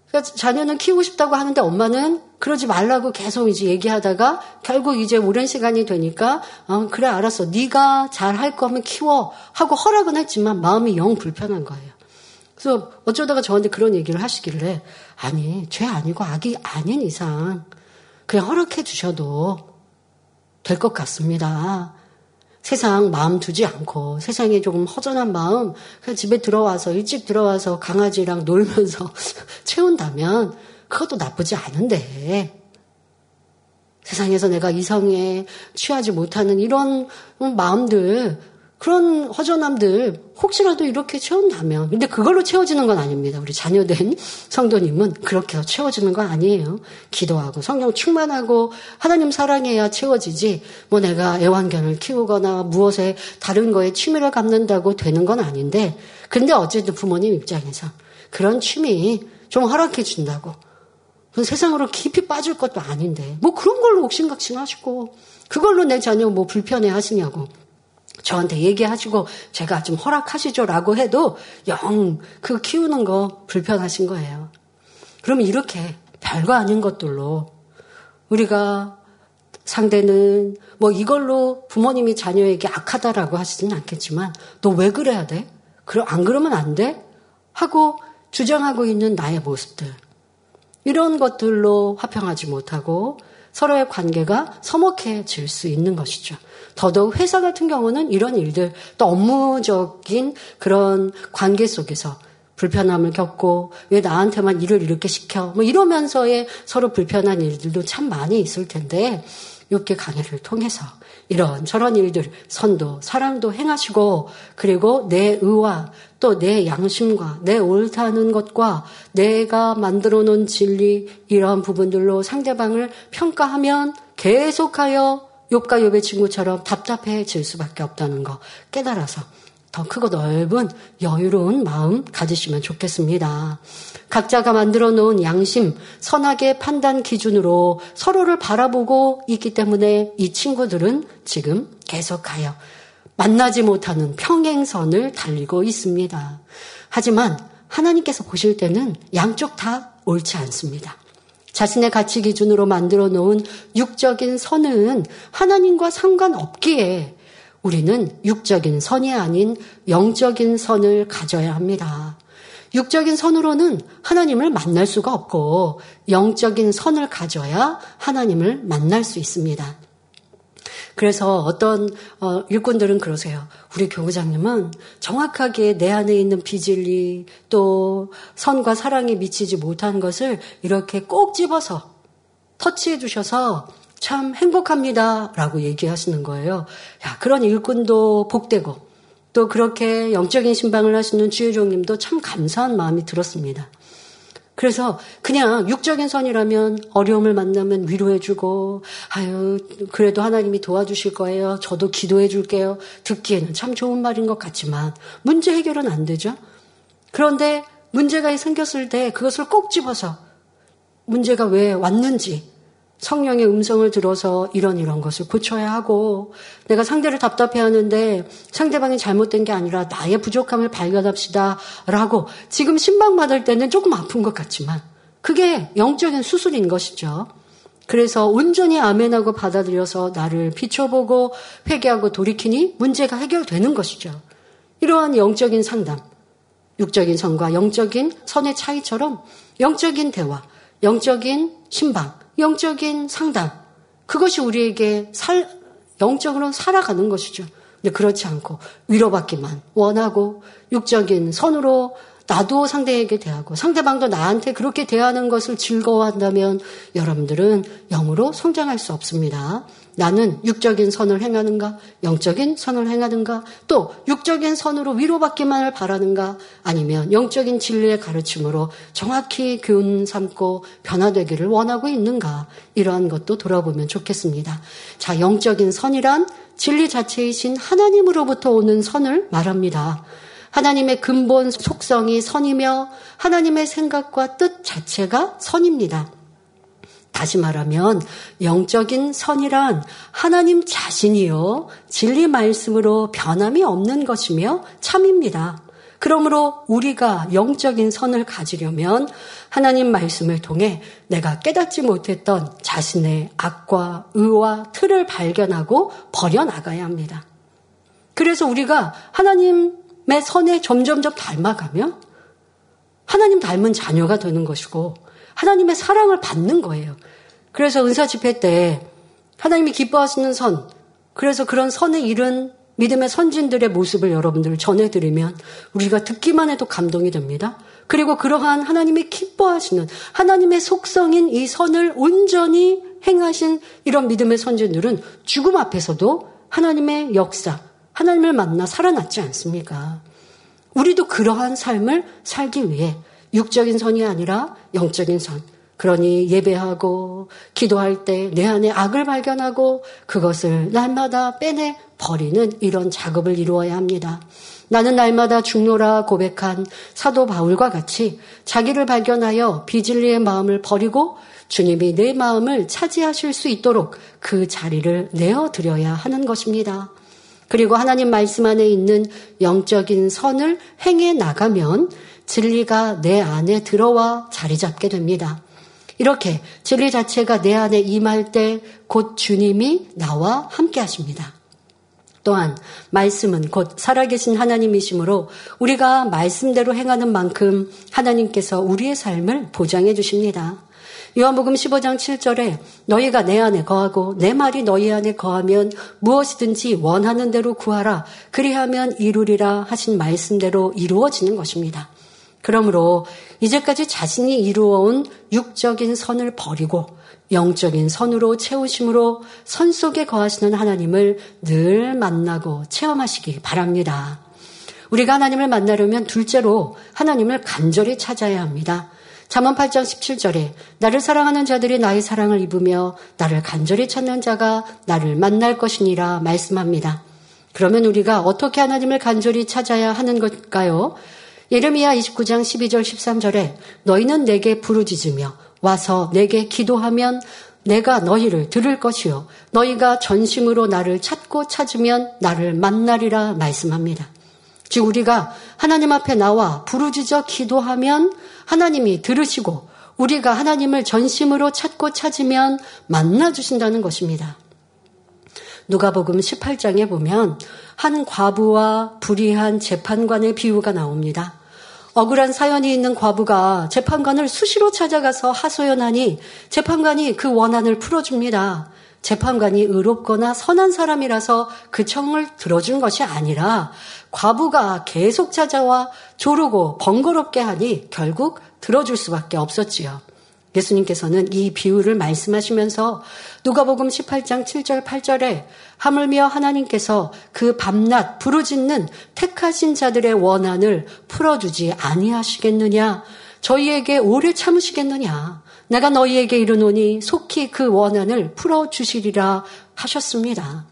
그러니까 자녀는 키우고 싶다고 하는데 엄마는 그러지 말라고 계속 이제 얘기하다가 결국 이제 오랜 시간이 되니까 어, 그래 알았어 네가 잘 할 거면 키워 하고 허락은 했지만 마음이 영 불편한 거예요. 그래서 어쩌다가 저한테 그런 얘기를 하시길래 아니 죄 아니고 악이 아닌 이상 그냥 허락해 주셔도 될 것 같습니다. 세상 마음 두지 않고 세상에 조금 허전한 마음 그냥 집에 들어와서 일찍 들어와서 강아지랑 놀면서 채운다면 그것도 나쁘지 않은데. 세상에서 내가 이성에 취하지 못하는 이런 마음들 그런 허전함들 혹시라도 이렇게 채운다면 근데 그걸로 채워지는 건 아닙니다. 우리 자녀된 성도님은 그렇게 채워지는 건 아니에요. 기도하고 성령 충만하고 하나님 사랑해야 채워지지 뭐 내가 애완견을 키우거나 무엇에 다른 거에 취미를 갖는다고 되는 건 아닌데 근데 어쨌든 부모님 입장에서 그런 취미 좀 허락해 준다고 세상으로 깊이 빠질 것도 아닌데 뭐 그런 걸로 옥신각신 하시고 그걸로 내 자녀 뭐 불편해 하시냐고 저한테 얘기하시고 제가 좀 허락하시죠라고 해도 영 그 키우는 거 불편하신 거예요. 그러면 이렇게 별거 아닌 것들로 우리가 상대는 뭐 이걸로 부모님이 자녀에게 악하다라고 하시지는 않겠지만 너 왜 그래야 돼? 안 그러면 안 돼? 하고 주장하고 있는 나의 모습들. 이런 것들로 화평하지 못하고 서로의 관계가 서먹해질 수 있는 것이죠. 더더욱 회사 같은 경우는 이런 일들 또 업무적인 그런 관계 속에서 불편함을 겪고 왜 나한테만 일을 이렇게 시켜 뭐 이러면서의 서로 불편한 일들도 참 많이 있을 텐데 이렇게 강의를 통해서 이런 저런 일들 선도 사랑도 행하시고 그리고 내 의와 또 내 양심과 내 옳다는 것과 내가 만들어 놓은 진리 이러한 부분들로 상대방을 평가하면 계속하여 욥과 욥의 친구처럼 답답해질 수밖에 없다는 거 깨달아서 더 크고 넓은 여유로운 마음 가지시면 좋겠습니다. 각자가 만들어 놓은 양심, 선악의 판단 기준으로 서로를 바라보고 있기 때문에 이 친구들은 지금 계속하여 만나지 못하는 평행선을 달리고 있습니다. 하지만 하나님께서 보실 때는 양쪽 다 옳지 않습니다. 자신의 가치 기준으로 만들어 놓은 육적인 선은 하나님과 상관없기에 우리는 육적인 선이 아닌 영적인 선을 가져야 합니다. 육적인 선으로는 하나님을 만날 수가 없고 영적인 선을 가져야 하나님을 만날 수 있습니다. 그래서 어떤 어, 일꾼들은 그러세요. 우리 교구장님은 정확하게 내 안에 있는 비진리 또 선과 사랑에 미치지 못한 것을 이렇게 꼭 집어서 터치해 주셔서 참 행복합니다. 라고 얘기하시는 거예요. 야, 그런 일꾼도 복되고 또 그렇게 영적인 신방을 하시는 주의종님도 참 감사한 마음이 들었습니다. 그래서 그냥 육적인 선이라면 어려움을 만나면 위로해주고, 아유, 그래도 하나님이 도와주실 거예요. 저도 기도해 줄게요. 듣기에는 참 좋은 말인 것 같지만, 문제 해결은 안 되죠? 그런데 문제가 생겼을 때 그것을 꼭 집어서 문제가 왜 왔는지, 성령의 음성을 들어서 이런 이런 것을 고쳐야 하고 내가 상대를 답답해 하는데 상대방이 잘못된 게 아니라 나의 부족함을 발견합시다 라고 지금 신방 받을 때는 조금 아픈 것 같지만 그게 영적인 수술인 것이죠. 그래서 온전히 아멘하고 받아들여서 나를 비춰보고 회개하고 돌이키니 문제가 해결되는 것이죠. 이러한 영적인 상담, 육적인 선과 영적인 선의 차이처럼 영적인 대화, 영적인 신방, 영적인 상담. 그것이 우리에게 살, 영적으로 살아가는 것이죠. 근데 그렇지 않고 위로받기만 원하고 육적인 선으로 나도 상대에게 대하고 상대방도 나한테 그렇게 대하는 것을 즐거워한다면 여러분들은 영으로 성장할 수 없습니다. 나는 육적인 선을 행하는가, 영적인 선을 행하는가, 또 육적인 선으로 위로받기만을 바라는가, 아니면 영적인 진리의 가르침으로 정확히 교훈 삼고 변화되기를 원하고 있는가, 이러한 것도 돌아보면 좋겠습니다. 자, 영적인 선이란 진리 자체이신 하나님으로부터 오는 선을 말합니다. 하나님의 근본 속성이 선이며 하나님의 생각과 뜻 자체가 선입니다. 다시 말하면 영적인 선이란 하나님 자신이요 진리 말씀으로 변함이 없는 것이며 참입니다. 그러므로 우리가 영적인 선을 가지려면 하나님 말씀을 통해 내가 깨닫지 못했던 자신의 악과 의와 틀을 발견하고 버려나가야 합니다. 그래서 우리가 하나님의 선에 점점점 닮아가면 하나님 닮은 자녀가 되는 것이고 하나님의 사랑을 받는 거예요. 그래서 은사 집회 때 하나님이 기뻐하시는 선, 그래서 그런 선에 이른 믿음의 선진들의 모습을 여러분들 전해드리면 우리가 듣기만 해도 감동이 됩니다. 그리고 그러한 하나님이 기뻐하시는 하나님의 속성인 이 선을 온전히 행하신 이런 믿음의 선진들은 죽음 앞에서도 하나님의 역사, 하나님을 만나 살아났지 않습니까? 우리도 그러한 삶을 살기 위해 육적인 선이 아니라 영적인 선. 그러니 예배하고 기도할 때 내 안에 악을 발견하고 그것을 날마다 빼내 버리는 이런 작업을 이루어야 합니다. 나는 날마다 중노라 고백한 사도 바울과 같이 자기를 발견하여 비진리의 마음을 버리고 주님이 내 마음을 차지하실 수 있도록 그 자리를 내어드려야 하는 것입니다. 그리고 하나님 말씀 안에 있는 영적인 선을 행해 나가면 진리가 내 안에 들어와 자리 잡게 됩니다. 이렇게 진리 자체가 내 안에 임할 때 곧 주님이 나와 함께 하십니다. 또한 말씀은 곧 살아계신 하나님이시므로 우리가 말씀대로 행하는 만큼 하나님께서 우리의 삶을 보장해 주십니다. 요한복음 15장 7절에 너희가 내 안에 거하고 내 말이 너희 안에 거하면 무엇이든지 원하는 대로 구하라 그리하면 이루리라 하신 말씀대로 이루어지는 것입니다. 그러므로 이제까지 자신이 이루어온 육적인 선을 버리고 영적인 선으로 채우심으로 선 속에 거하시는 하나님을 늘 만나고 체험하시기 바랍니다. 우리가 하나님을 만나려면 둘째로 하나님을 간절히 찾아야 합니다. 잠언 8장 17절에 나를 사랑하는 자들이 나의 사랑을 입으며 나를 간절히 찾는 자가 나를 만날 것이니라 말씀합니다. 그러면 우리가 어떻게 하나님을 간절히 찾아야 하는 걸까요? 예레미야 29장 12절 13절에 너희는 내게 부르짖으며 와서 내게 기도하면 내가 너희를 들을 것이요 너희가 전심으로 나를 찾고 찾으면 나를 만나리라 말씀합니다. 즉 우리가 하나님 앞에 나와 부르짖어 기도하면 하나님이 들으시고 우리가 하나님을 전심으로 찾고 찾으면 만나 주신다는 것입니다. 누가복음 18장에 보면 한 과부와 불의한 재판관의 비유가 나옵니다. 억울한 사연이 있는 과부가 재판관을 수시로 찾아가서 하소연하니 재판관이 그 원한을 풀어줍니다. 재판관이 의롭거나 선한 사람이라서 그 청을 들어준 것이 아니라 과부가 계속 찾아와 조르고 번거롭게 하니 결국 들어줄 수밖에 없었지요. 예수님께서는 이 비유를 말씀하시면서 누가복음 18장 7절 8절에 하물며 하나님께서 그 밤낮 부르짖는 택하신 자들의 원한을 풀어주지 아니하시겠느냐 저희에게 오래 참으시겠느냐? 내가 너희에게 이르노니 속히 그 원한을 풀어주시리라 하셨습니다.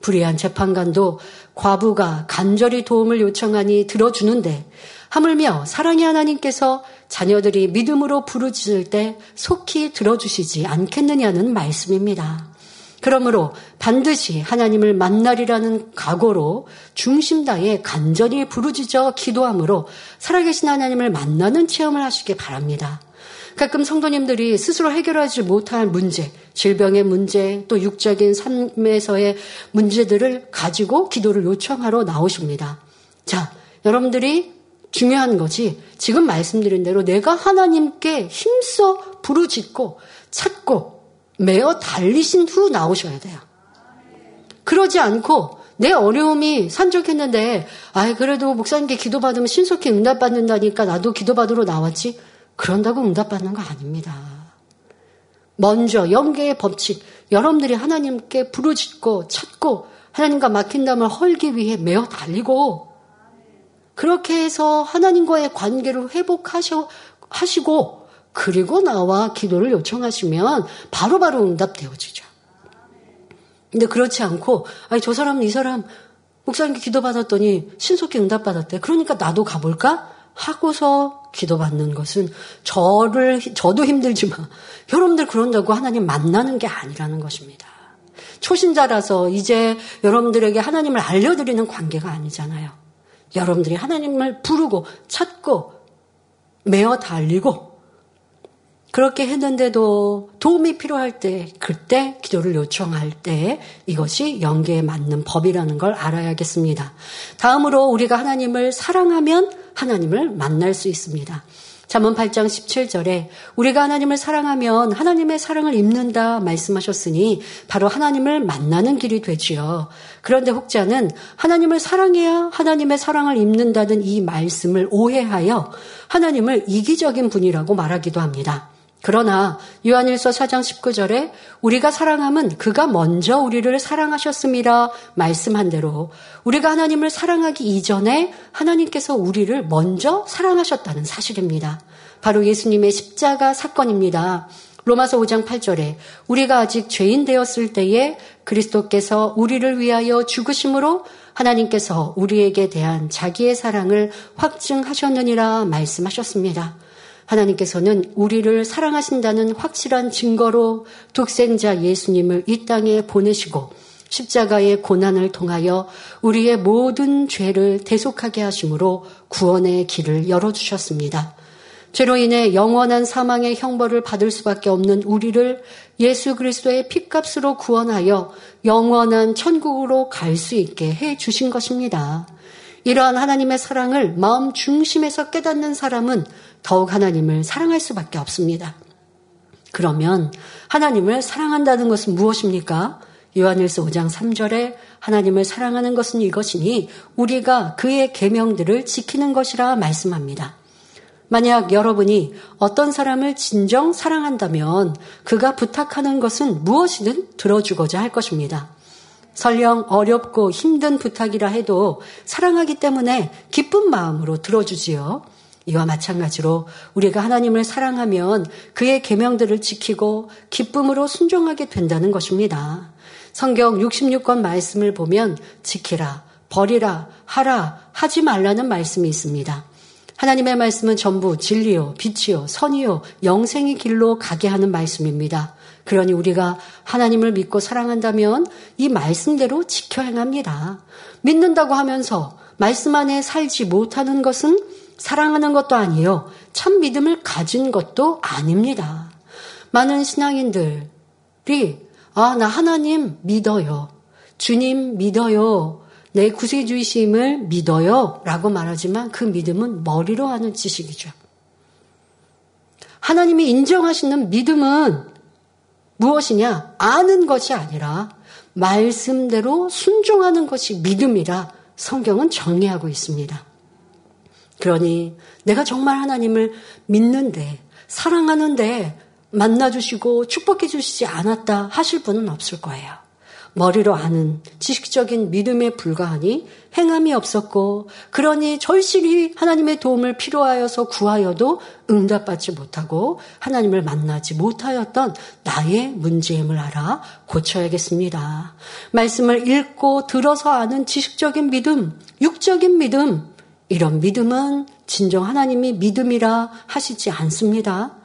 불의한 재판관도 과부가 간절히 도움을 요청하니 들어주는데 하물며 사랑의 하나님께서 자녀들이 믿음으로 부르짖을 때 속히 들어주시지 않겠느냐는 말씀입니다. 그러므로 반드시 하나님을 만나리라는 각오로 중심 다해 간절히 부르짖어 기도함으로 살아계신 하나님을 만나는 체험을 하시기 바랍니다. 가끔 성도님들이 스스로 해결하지 못할 문제, 질병의 문제, 또 육적인 삶에서의 문제들을 가지고 기도를 요청하러 나오십니다. 자, 여러분들이 중요한 것이 지금 말씀드린 대로 내가 하나님께 힘써 부르짖고 찾고 매어 달리신 후 나오셔야 돼요. 그러지 않고 내 어려움이 산적했는데, 아, 그래도 목사님께 기도받으면 신속히 응답받는다니까 나도 기도받으러 나왔지. 그런다고 응답받는 거 아닙니다. 먼저 영계의 법칙, 여러분들이 하나님께 부르짖고 찾고 하나님과 막힌 담을 헐기 위해 매어 달리고 그렇게 해서 하나님과의 관계를 회복하시고 그리고 나와 기도를 요청하시면 바로바로 바로 응답되어지죠. 근데 그렇지 않고 아니 저 사람 이 사람 목사님께 기도받았더니 신속히 응답받았대. 그러니까 나도 가볼까? 하고서 기도받는 것은 저를 저도 힘들지만 여러분들 그런다고 하나님 만나는 게 아니라는 것입니다. 초신자라서 이제 여러분들에게 하나님을 알려드리는 관계가 아니잖아요. 여러분들이 하나님을 부르고 찾고 매어 달리고 그렇게 했는데도 도움이 필요할 때, 그때 기도를 요청할 때 이것이 연계에 맞는 법이라는 걸 알아야겠습니다. 다음으로 우리가 하나님을 사랑하면 하나님을 만날 수 있습니다. 잠언 8장 17절에 우리가 하나님을 사랑하면 하나님의 사랑을 입는다 말씀하셨으니 바로 하나님을 만나는 길이 되지요. 그런데 혹자는 하나님을 사랑해야 하나님의 사랑을 입는다는 이 말씀을 오해하여 하나님을 이기적인 분이라고 말하기도 합니다. 그러나 요한일서 4장 19절에 우리가 사랑함은 그가 먼저 우리를 사랑하셨습니다. 말씀한 대로 우리가 하나님을 사랑하기 이전에 하나님께서 우리를 먼저 사랑하셨다는 사실입니다. 바로 예수님의 십자가 사건입니다. 로마서 5장 8절에 우리가 아직 죄인 되었을 때에 그리스도께서 우리를 위하여 죽으심으로 하나님께서 우리에게 대한 자기의 사랑을 확증하셨느니라 말씀하셨습니다. 하나님께서는 우리를 사랑하신다는 확실한 증거로 독생자 예수님을 이 땅에 보내시고 십자가의 고난을 통하여 우리의 모든 죄를 대속하게 하심으로 구원의 길을 열어주셨습니다. 죄로 인해 영원한 사망의 형벌을 받을 수밖에 없는 우리를 예수 그리스도의 피값으로 구원하여 영원한 천국으로 갈 수 있게 해 주신 것입니다. 이러한 하나님의 사랑을 마음 중심에서 깨닫는 사람은 더욱 하나님을 사랑할 수밖에 없습니다. 그러면 하나님을 사랑한다는 것은 무엇입니까? 요한일서 5장 3절에 하나님을 사랑하는 것은 이것이니 우리가 그의 계명들을 지키는 것이라 말씀합니다. 만약 여러분이 어떤 사람을 진정 사랑한다면 그가 부탁하는 것은 무엇이든 들어주고자 할 것입니다. 설령 어렵고 힘든 부탁이라 해도 사랑하기 때문에 기쁜 마음으로 들어주지요. 이와 마찬가지로 우리가 하나님을 사랑하면 그의 계명들을 지키고 기쁨으로 순종하게 된다는 것입니다. 성경 66권 말씀을 보면 지키라, 버리라, 하라, 하지 말라는 말씀이 있습니다. 하나님의 말씀은 전부 진리요, 빛이요, 선이요, 영생의 길로 가게 하는 말씀입니다. 그러니 우리가 하나님을 믿고 사랑한다면 이 말씀대로 지켜 행합니다. 믿는다고 하면서 말씀 안에 살지 못하는 것은 사랑하는 것도 아니에요. 참 믿음을 가진 것도 아닙니다. 많은 신앙인들이 아, 나 하나님 믿어요. 주님 믿어요. 내 구세주의심을 믿어요. 라고 말하지만 그 믿음은 머리로 하는 지식이죠. 하나님이 인정하시는 믿음은 무엇이냐? 아는 것이 아니라 말씀대로 순종하는 것이 믿음이라 성경은 정의하고 있습니다. 그러니 내가 정말 하나님을 믿는데 사랑하는데 만나주시고 축복해 주시지 않았다 하실 분은 없을 거예요. 머리로 아는 지식적인 믿음에 불과하니 행함이 없었고 그러니 절실히 하나님의 도움을 필요하여서 구하여도 응답받지 못하고 하나님을 만나지 못하였던 나의 문제임을 알아 고쳐야겠습니다. 말씀을 읽고 들어서 아는 지식적인 믿음, 육적인 믿음, 이런 믿음은 진정 하나님이 믿음이라 하시지 않습니다.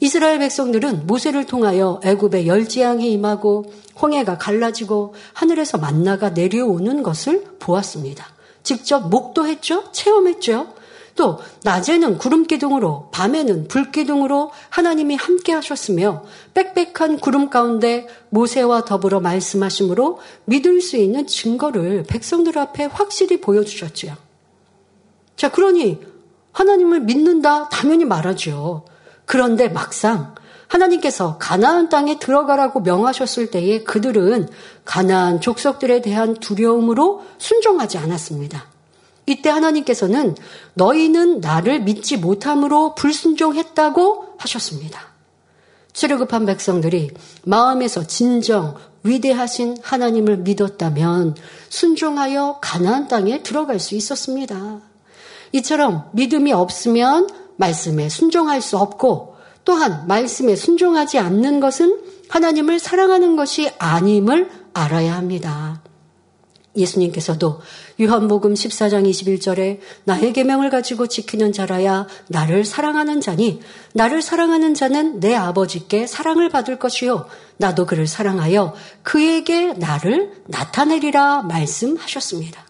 이스라엘 백성들은 모세를 통하여 애굽의 열지양이 임하고 홍해가 갈라지고 하늘에서 만나가 내려오는 것을 보았습니다. 직접 목도했죠? 체험했죠? 또 낮에는 구름 기둥으로 밤에는 불 기둥으로 하나님이 함께 하셨으며 빽빽한 구름 가운데 모세와 더불어 말씀하심으로 믿을 수 있는 증거를 백성들 앞에 확실히 보여주셨지요. 자, 그러니 하나님을 믿는다 당연히 말하죠. 그런데 막상 하나님께서 가나안 땅에 들어가라고 명하셨을 때에 그들은 가나안 족속들에 대한 두려움으로 순종하지 않았습니다. 이때 하나님께서는 너희는 나를 믿지 못함으로 불순종했다고 하셨습니다. 출애굽한 백성들이 마음에서 진정 위대하신 하나님을 믿었다면 순종하여 가나안 땅에 들어갈 수 있었습니다. 이처럼 믿음이 없으면 말씀에 순종할 수 없고 또한 말씀에 순종하지 않는 것은 하나님을 사랑하는 것이 아님을 알아야 합니다. 예수님께서도 유한복음 14장 21절에 나의 계명을 가지고 지키는 자라야 나를 사랑하는 자니 나를 사랑하는 자는 내 아버지께 사랑을 받을 것이요 나도 그를 사랑하여 그에게 나를 나타내리라 말씀하셨습니다.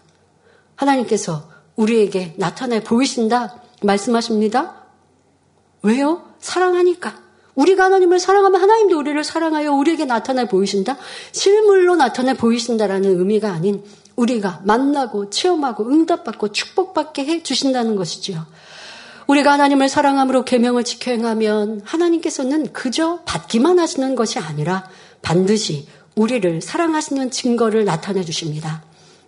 하나님께서 우리에게 나타내 보이신다 말씀하십니다. 왜요? 사랑하니까. 우리가 하나님을 사랑하면 하나님도 우리를 사랑하여 우리에게 나타내 보이신다? 실물로 나타내 보이신다라는 의미가 아닌 우리가 만나고 체험하고 응답받고 축복받게 해 주신다는 것이지요. 우리가 하나님을 사랑함으로 계명을 지켜 행하면 하나님께서는 그저 받기만 하시는 것이 아니라 반드시 우리를 사랑하시는 증거를 나타내 주십니다.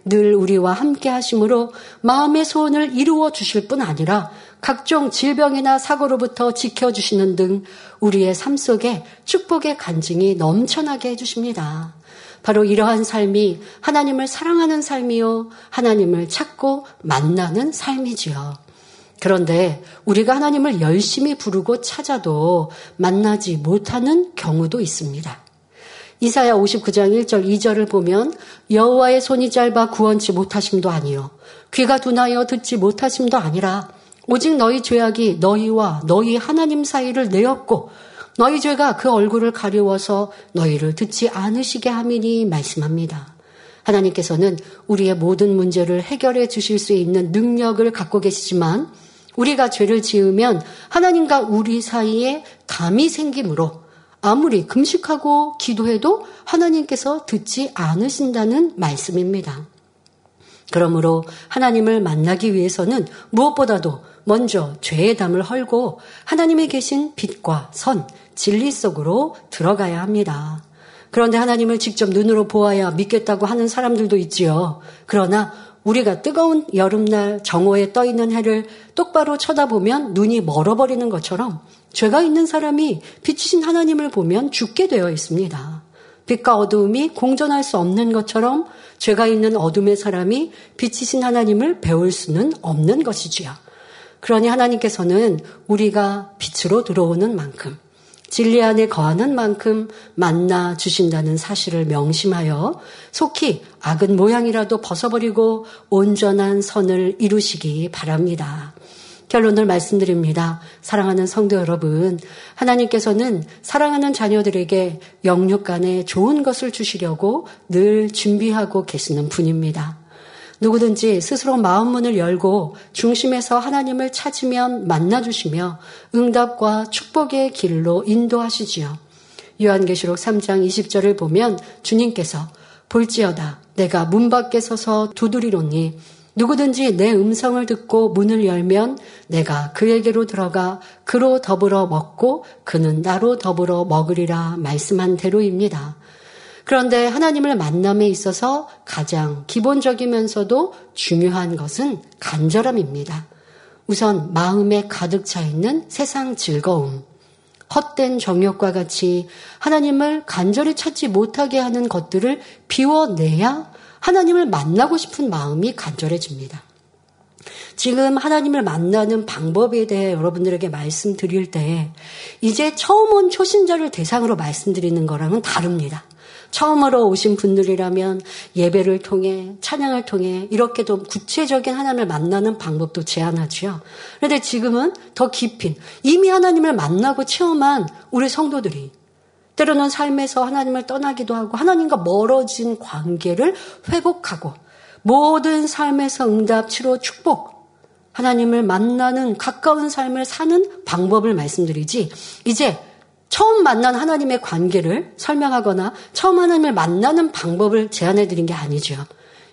늘 우리와 함께 하심으로 마음의 소원을 이루어 주실 뿐 아니라 각종 질병이나 사고로부터 지켜주시는 등 우리의 삶 속에 축복의 간증이 넘쳐나게 해주십니다. 바로 이러한 삶이 하나님을 사랑하는 삶이요. 하나님을 찾고 만나는 삶이지요. 그런데 우리가 하나님을 열심히 부르고 찾아도 만나지 못하는 경우도 있습니다. 이사야 59장 1절 2절을 보면 여호와의 손이 짧아 구원치 못하심도 아니요 귀가 둔하여 듣지 못하심도 아니라 오직 너희 죄악이 너희와 너희 하나님 사이를 내었고 너희 죄가 그 얼굴을 가리워서 너희를 듣지 않으시게 함이니 말씀합니다. 하나님께서는 우리의 모든 문제를 해결해 주실 수 있는 능력을 갖고 계시지만 우리가 죄를 지으면 하나님과 우리 사이에 담이 생기므로 아무리 금식하고 기도해도 하나님께서 듣지 않으신다는 말씀입니다. 그러므로 하나님을 만나기 위해서는 무엇보다도 먼저 죄의 담을 헐고 하나님의 계신 빛과 선, 진리 속으로 들어가야 합니다. 그런데 하나님을 직접 눈으로 보아야 믿겠다고 하는 사람들도 있지요. 그러나 우리가 뜨거운 여름날 정오에 떠 있는 해를 똑바로 쳐다보면 눈이 멀어버리는 것처럼 죄가 있는 사람이 빛이신 하나님을 보면 죽게 되어 있습니다. 빛과 어두움이 공존할 수 없는 것처럼 죄가 있는 어둠의 사람이 빛이신 하나님을 배울 수는 없는 것이지요. 그러니 하나님께서는 우리가 빛으로 들어오는 만큼 진리 안에 거하는 만큼 만나 주신다는 사실을 명심하여 속히 악은 모양이라도 벗어버리고 온전한 선을 이루시기 바랍니다. 결론을 말씀드립니다. 사랑하는 성도 여러분, 하나님께서는 사랑하는 자녀들에게 영육 간에 좋은 것을 주시려고 늘 준비하고 계시는 분입니다. 누구든지 스스로 마음 문을 열고 중심에서 하나님을 찾으면 만나주시며 응답과 축복의 길로 인도하시지요. 요한계시록 3장 20절을 보면 주님께서 볼지어다 내가 문 밖에 서서 두드리노니 누구든지 내 음성을 듣고 문을 열면 내가 그에게로 들어가 그로 더불어 먹고 그는 나로 더불어 먹으리라 말씀한 대로입니다. 그런데 하나님을 만남에 있어서 가장 기본적이면서도 중요한 것은 간절함입니다. 우선 마음에 가득 차 있는 세상 즐거움, 헛된 정욕과 같이 하나님을 간절히 찾지 못하게 하는 것들을 비워내야 하나님을 만나고 싶은 마음이 간절해집니다. 지금 하나님을 만나는 방법에 대해 여러분들에게 말씀드릴 때 이제 처음 온 초신자를 대상으로 말씀드리는 거랑은 다릅니다. 처음으로 오신 분들이라면 예배를 통해 찬양을 통해 이렇게 좀 구체적인 하나님을 만나는 방법도 제안하지요. 그런데 지금은 더 깊인 이미 하나님을 만나고 체험한 우리 성도들이 때로는 삶에서 하나님을 떠나기도 하고 하나님과 멀어진 관계를 회복하고 모든 삶에서 응답, 치료, 축복 하나님을 만나는 가까운 삶을 사는 방법을 말씀드리지 이제 처음 만난 하나님의 관계를 설명하거나 처음 하나님을 만나는 방법을 제안해 드린 게 아니죠.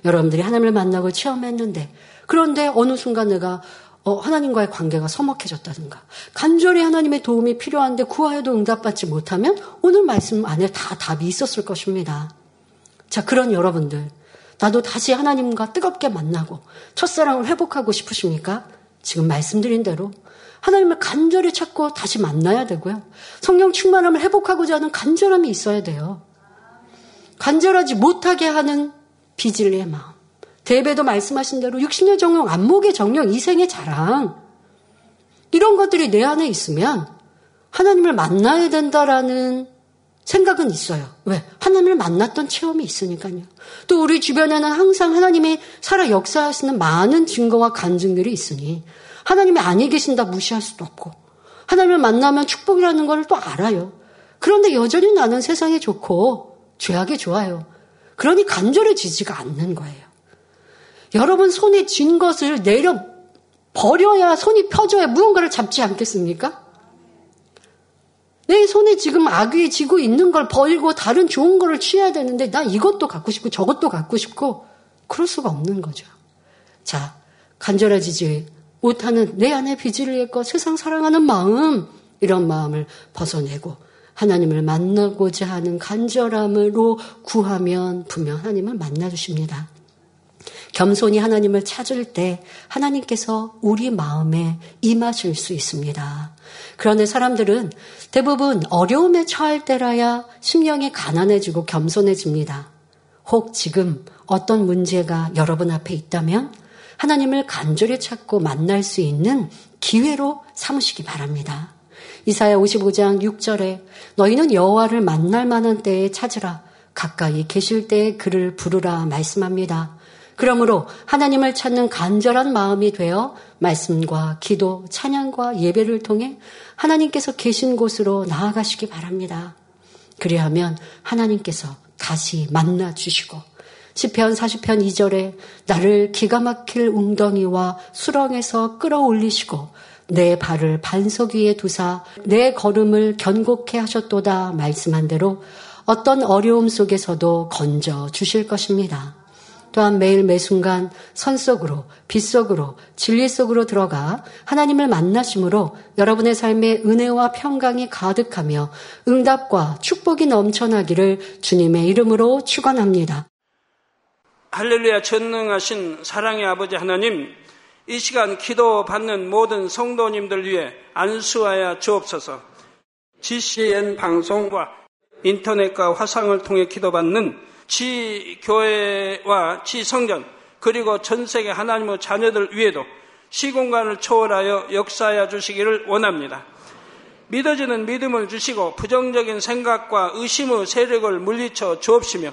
여러분들이 하나님을 만나고 체험했는데 그런데 어느 순간 내가 어, 하나님과의 관계가 서먹해졌다든가 간절히 하나님의 도움이 필요한데 구하여도 응답받지 못하면 오늘 말씀 안에 다 답이 있었을 것입니다. 자 그런 여러분들 나도 다시 하나님과 뜨겁게 만나고 첫사랑을 회복하고 싶으십니까? 지금 말씀드린 대로 하나님을 간절히 찾고 다시 만나야 되고요. 성령 충만함을 회복하고자 하는 간절함이 있어야 돼요. 간절하지 못하게 하는 비질리의 마음. 대배도 말씀하신 대로 60년 정령, 안목의 정령, 이생의 자랑. 이런 것들이 내 안에 있으면 하나님을 만나야 된다라는 생각은 있어요. 왜? 하나님을 만났던 체험이 있으니까요. 또 우리 주변에는 항상 하나님이 살아 역사하시는 많은 증거와 간증들이 있으니 하나님이 아니 계신다 무시할 수도 없고 하나님을 만나면 축복이라는 걸 또 알아요. 그런데 여전히 나는 세상에 좋고 죄악에 좋아요. 그러니 간절해지지가 않는 거예요. 여러분 손에 쥔 것을 내려 버려야 손이 펴져야 무언가를 잡지 않겠습니까? 내 손에 지금 악이 지고 있는 걸 버리고 다른 좋은 거를 취해야 되는데 나 이것도 갖고 싶고 저것도 갖고 싶고 그럴 수가 없는 거죠. 자, 간절해지지 못하는 내 안에 비지를 잃고 세상 사랑하는 마음 이런 마음을 벗어내고 하나님을 만나고자 하는 간절함으로 구하면 분명 하나님을 만나주십니다. 겸손히 하나님을 찾을 때 하나님께서 우리 마음에 임하실 수 있습니다. 그런데 사람들은 대부분 어려움에 처할 때라야 심령이 가난해지고 겸손해집니다. 혹 지금 어떤 문제가 여러분 앞에 있다면 하나님을 간절히 찾고 만날 수 있는 기회로 삼으시기 바랍니다. 이사야 55장 6절에 너희는 여호와를 만날 만한 때에 찾으라 가까이 계실 때에 그를 부르라 말씀합니다. 그러므로 하나님을 찾는 간절한 마음이 되어 말씀과 기도, 찬양과 예배를 통해 하나님께서 계신 곳으로 나아가시기 바랍니다. 그리하면 하나님께서 다시 만나 주시고 시편 40편 2절에 나를 기가 막힐 웅덩이와 수렁에서 끌어올리시고 내 발을 반석 위에 두사 내 걸음을 견고케 하셨도다 말씀한 대로 어떤 어려움 속에서도 건져 주실 것입니다. 또한 매일 매순간 선 속으로, 빛 속으로, 진리 속으로 들어가 하나님을 만나심으로 여러분의 삶에 은혜와 평강이 가득하며 응답과 축복이 넘쳐나기를 주님의 이름으로 축원합니다. 할렐루야 전능하신 사랑의 아버지 하나님 이 시간 기도 받는 모든 성도님들 위해 안수하여 주옵소서 GCN 방송과 인터넷과 화상을 통해 기도받는 지 교회와 지 성전 그리고 전 세계 하나님의 자녀들 위에도 시공간을 초월하여 역사하여 주시기를 원합니다. 믿어지는 믿음을 주시고 부정적인 생각과 의심의 세력을 물리쳐 주옵시며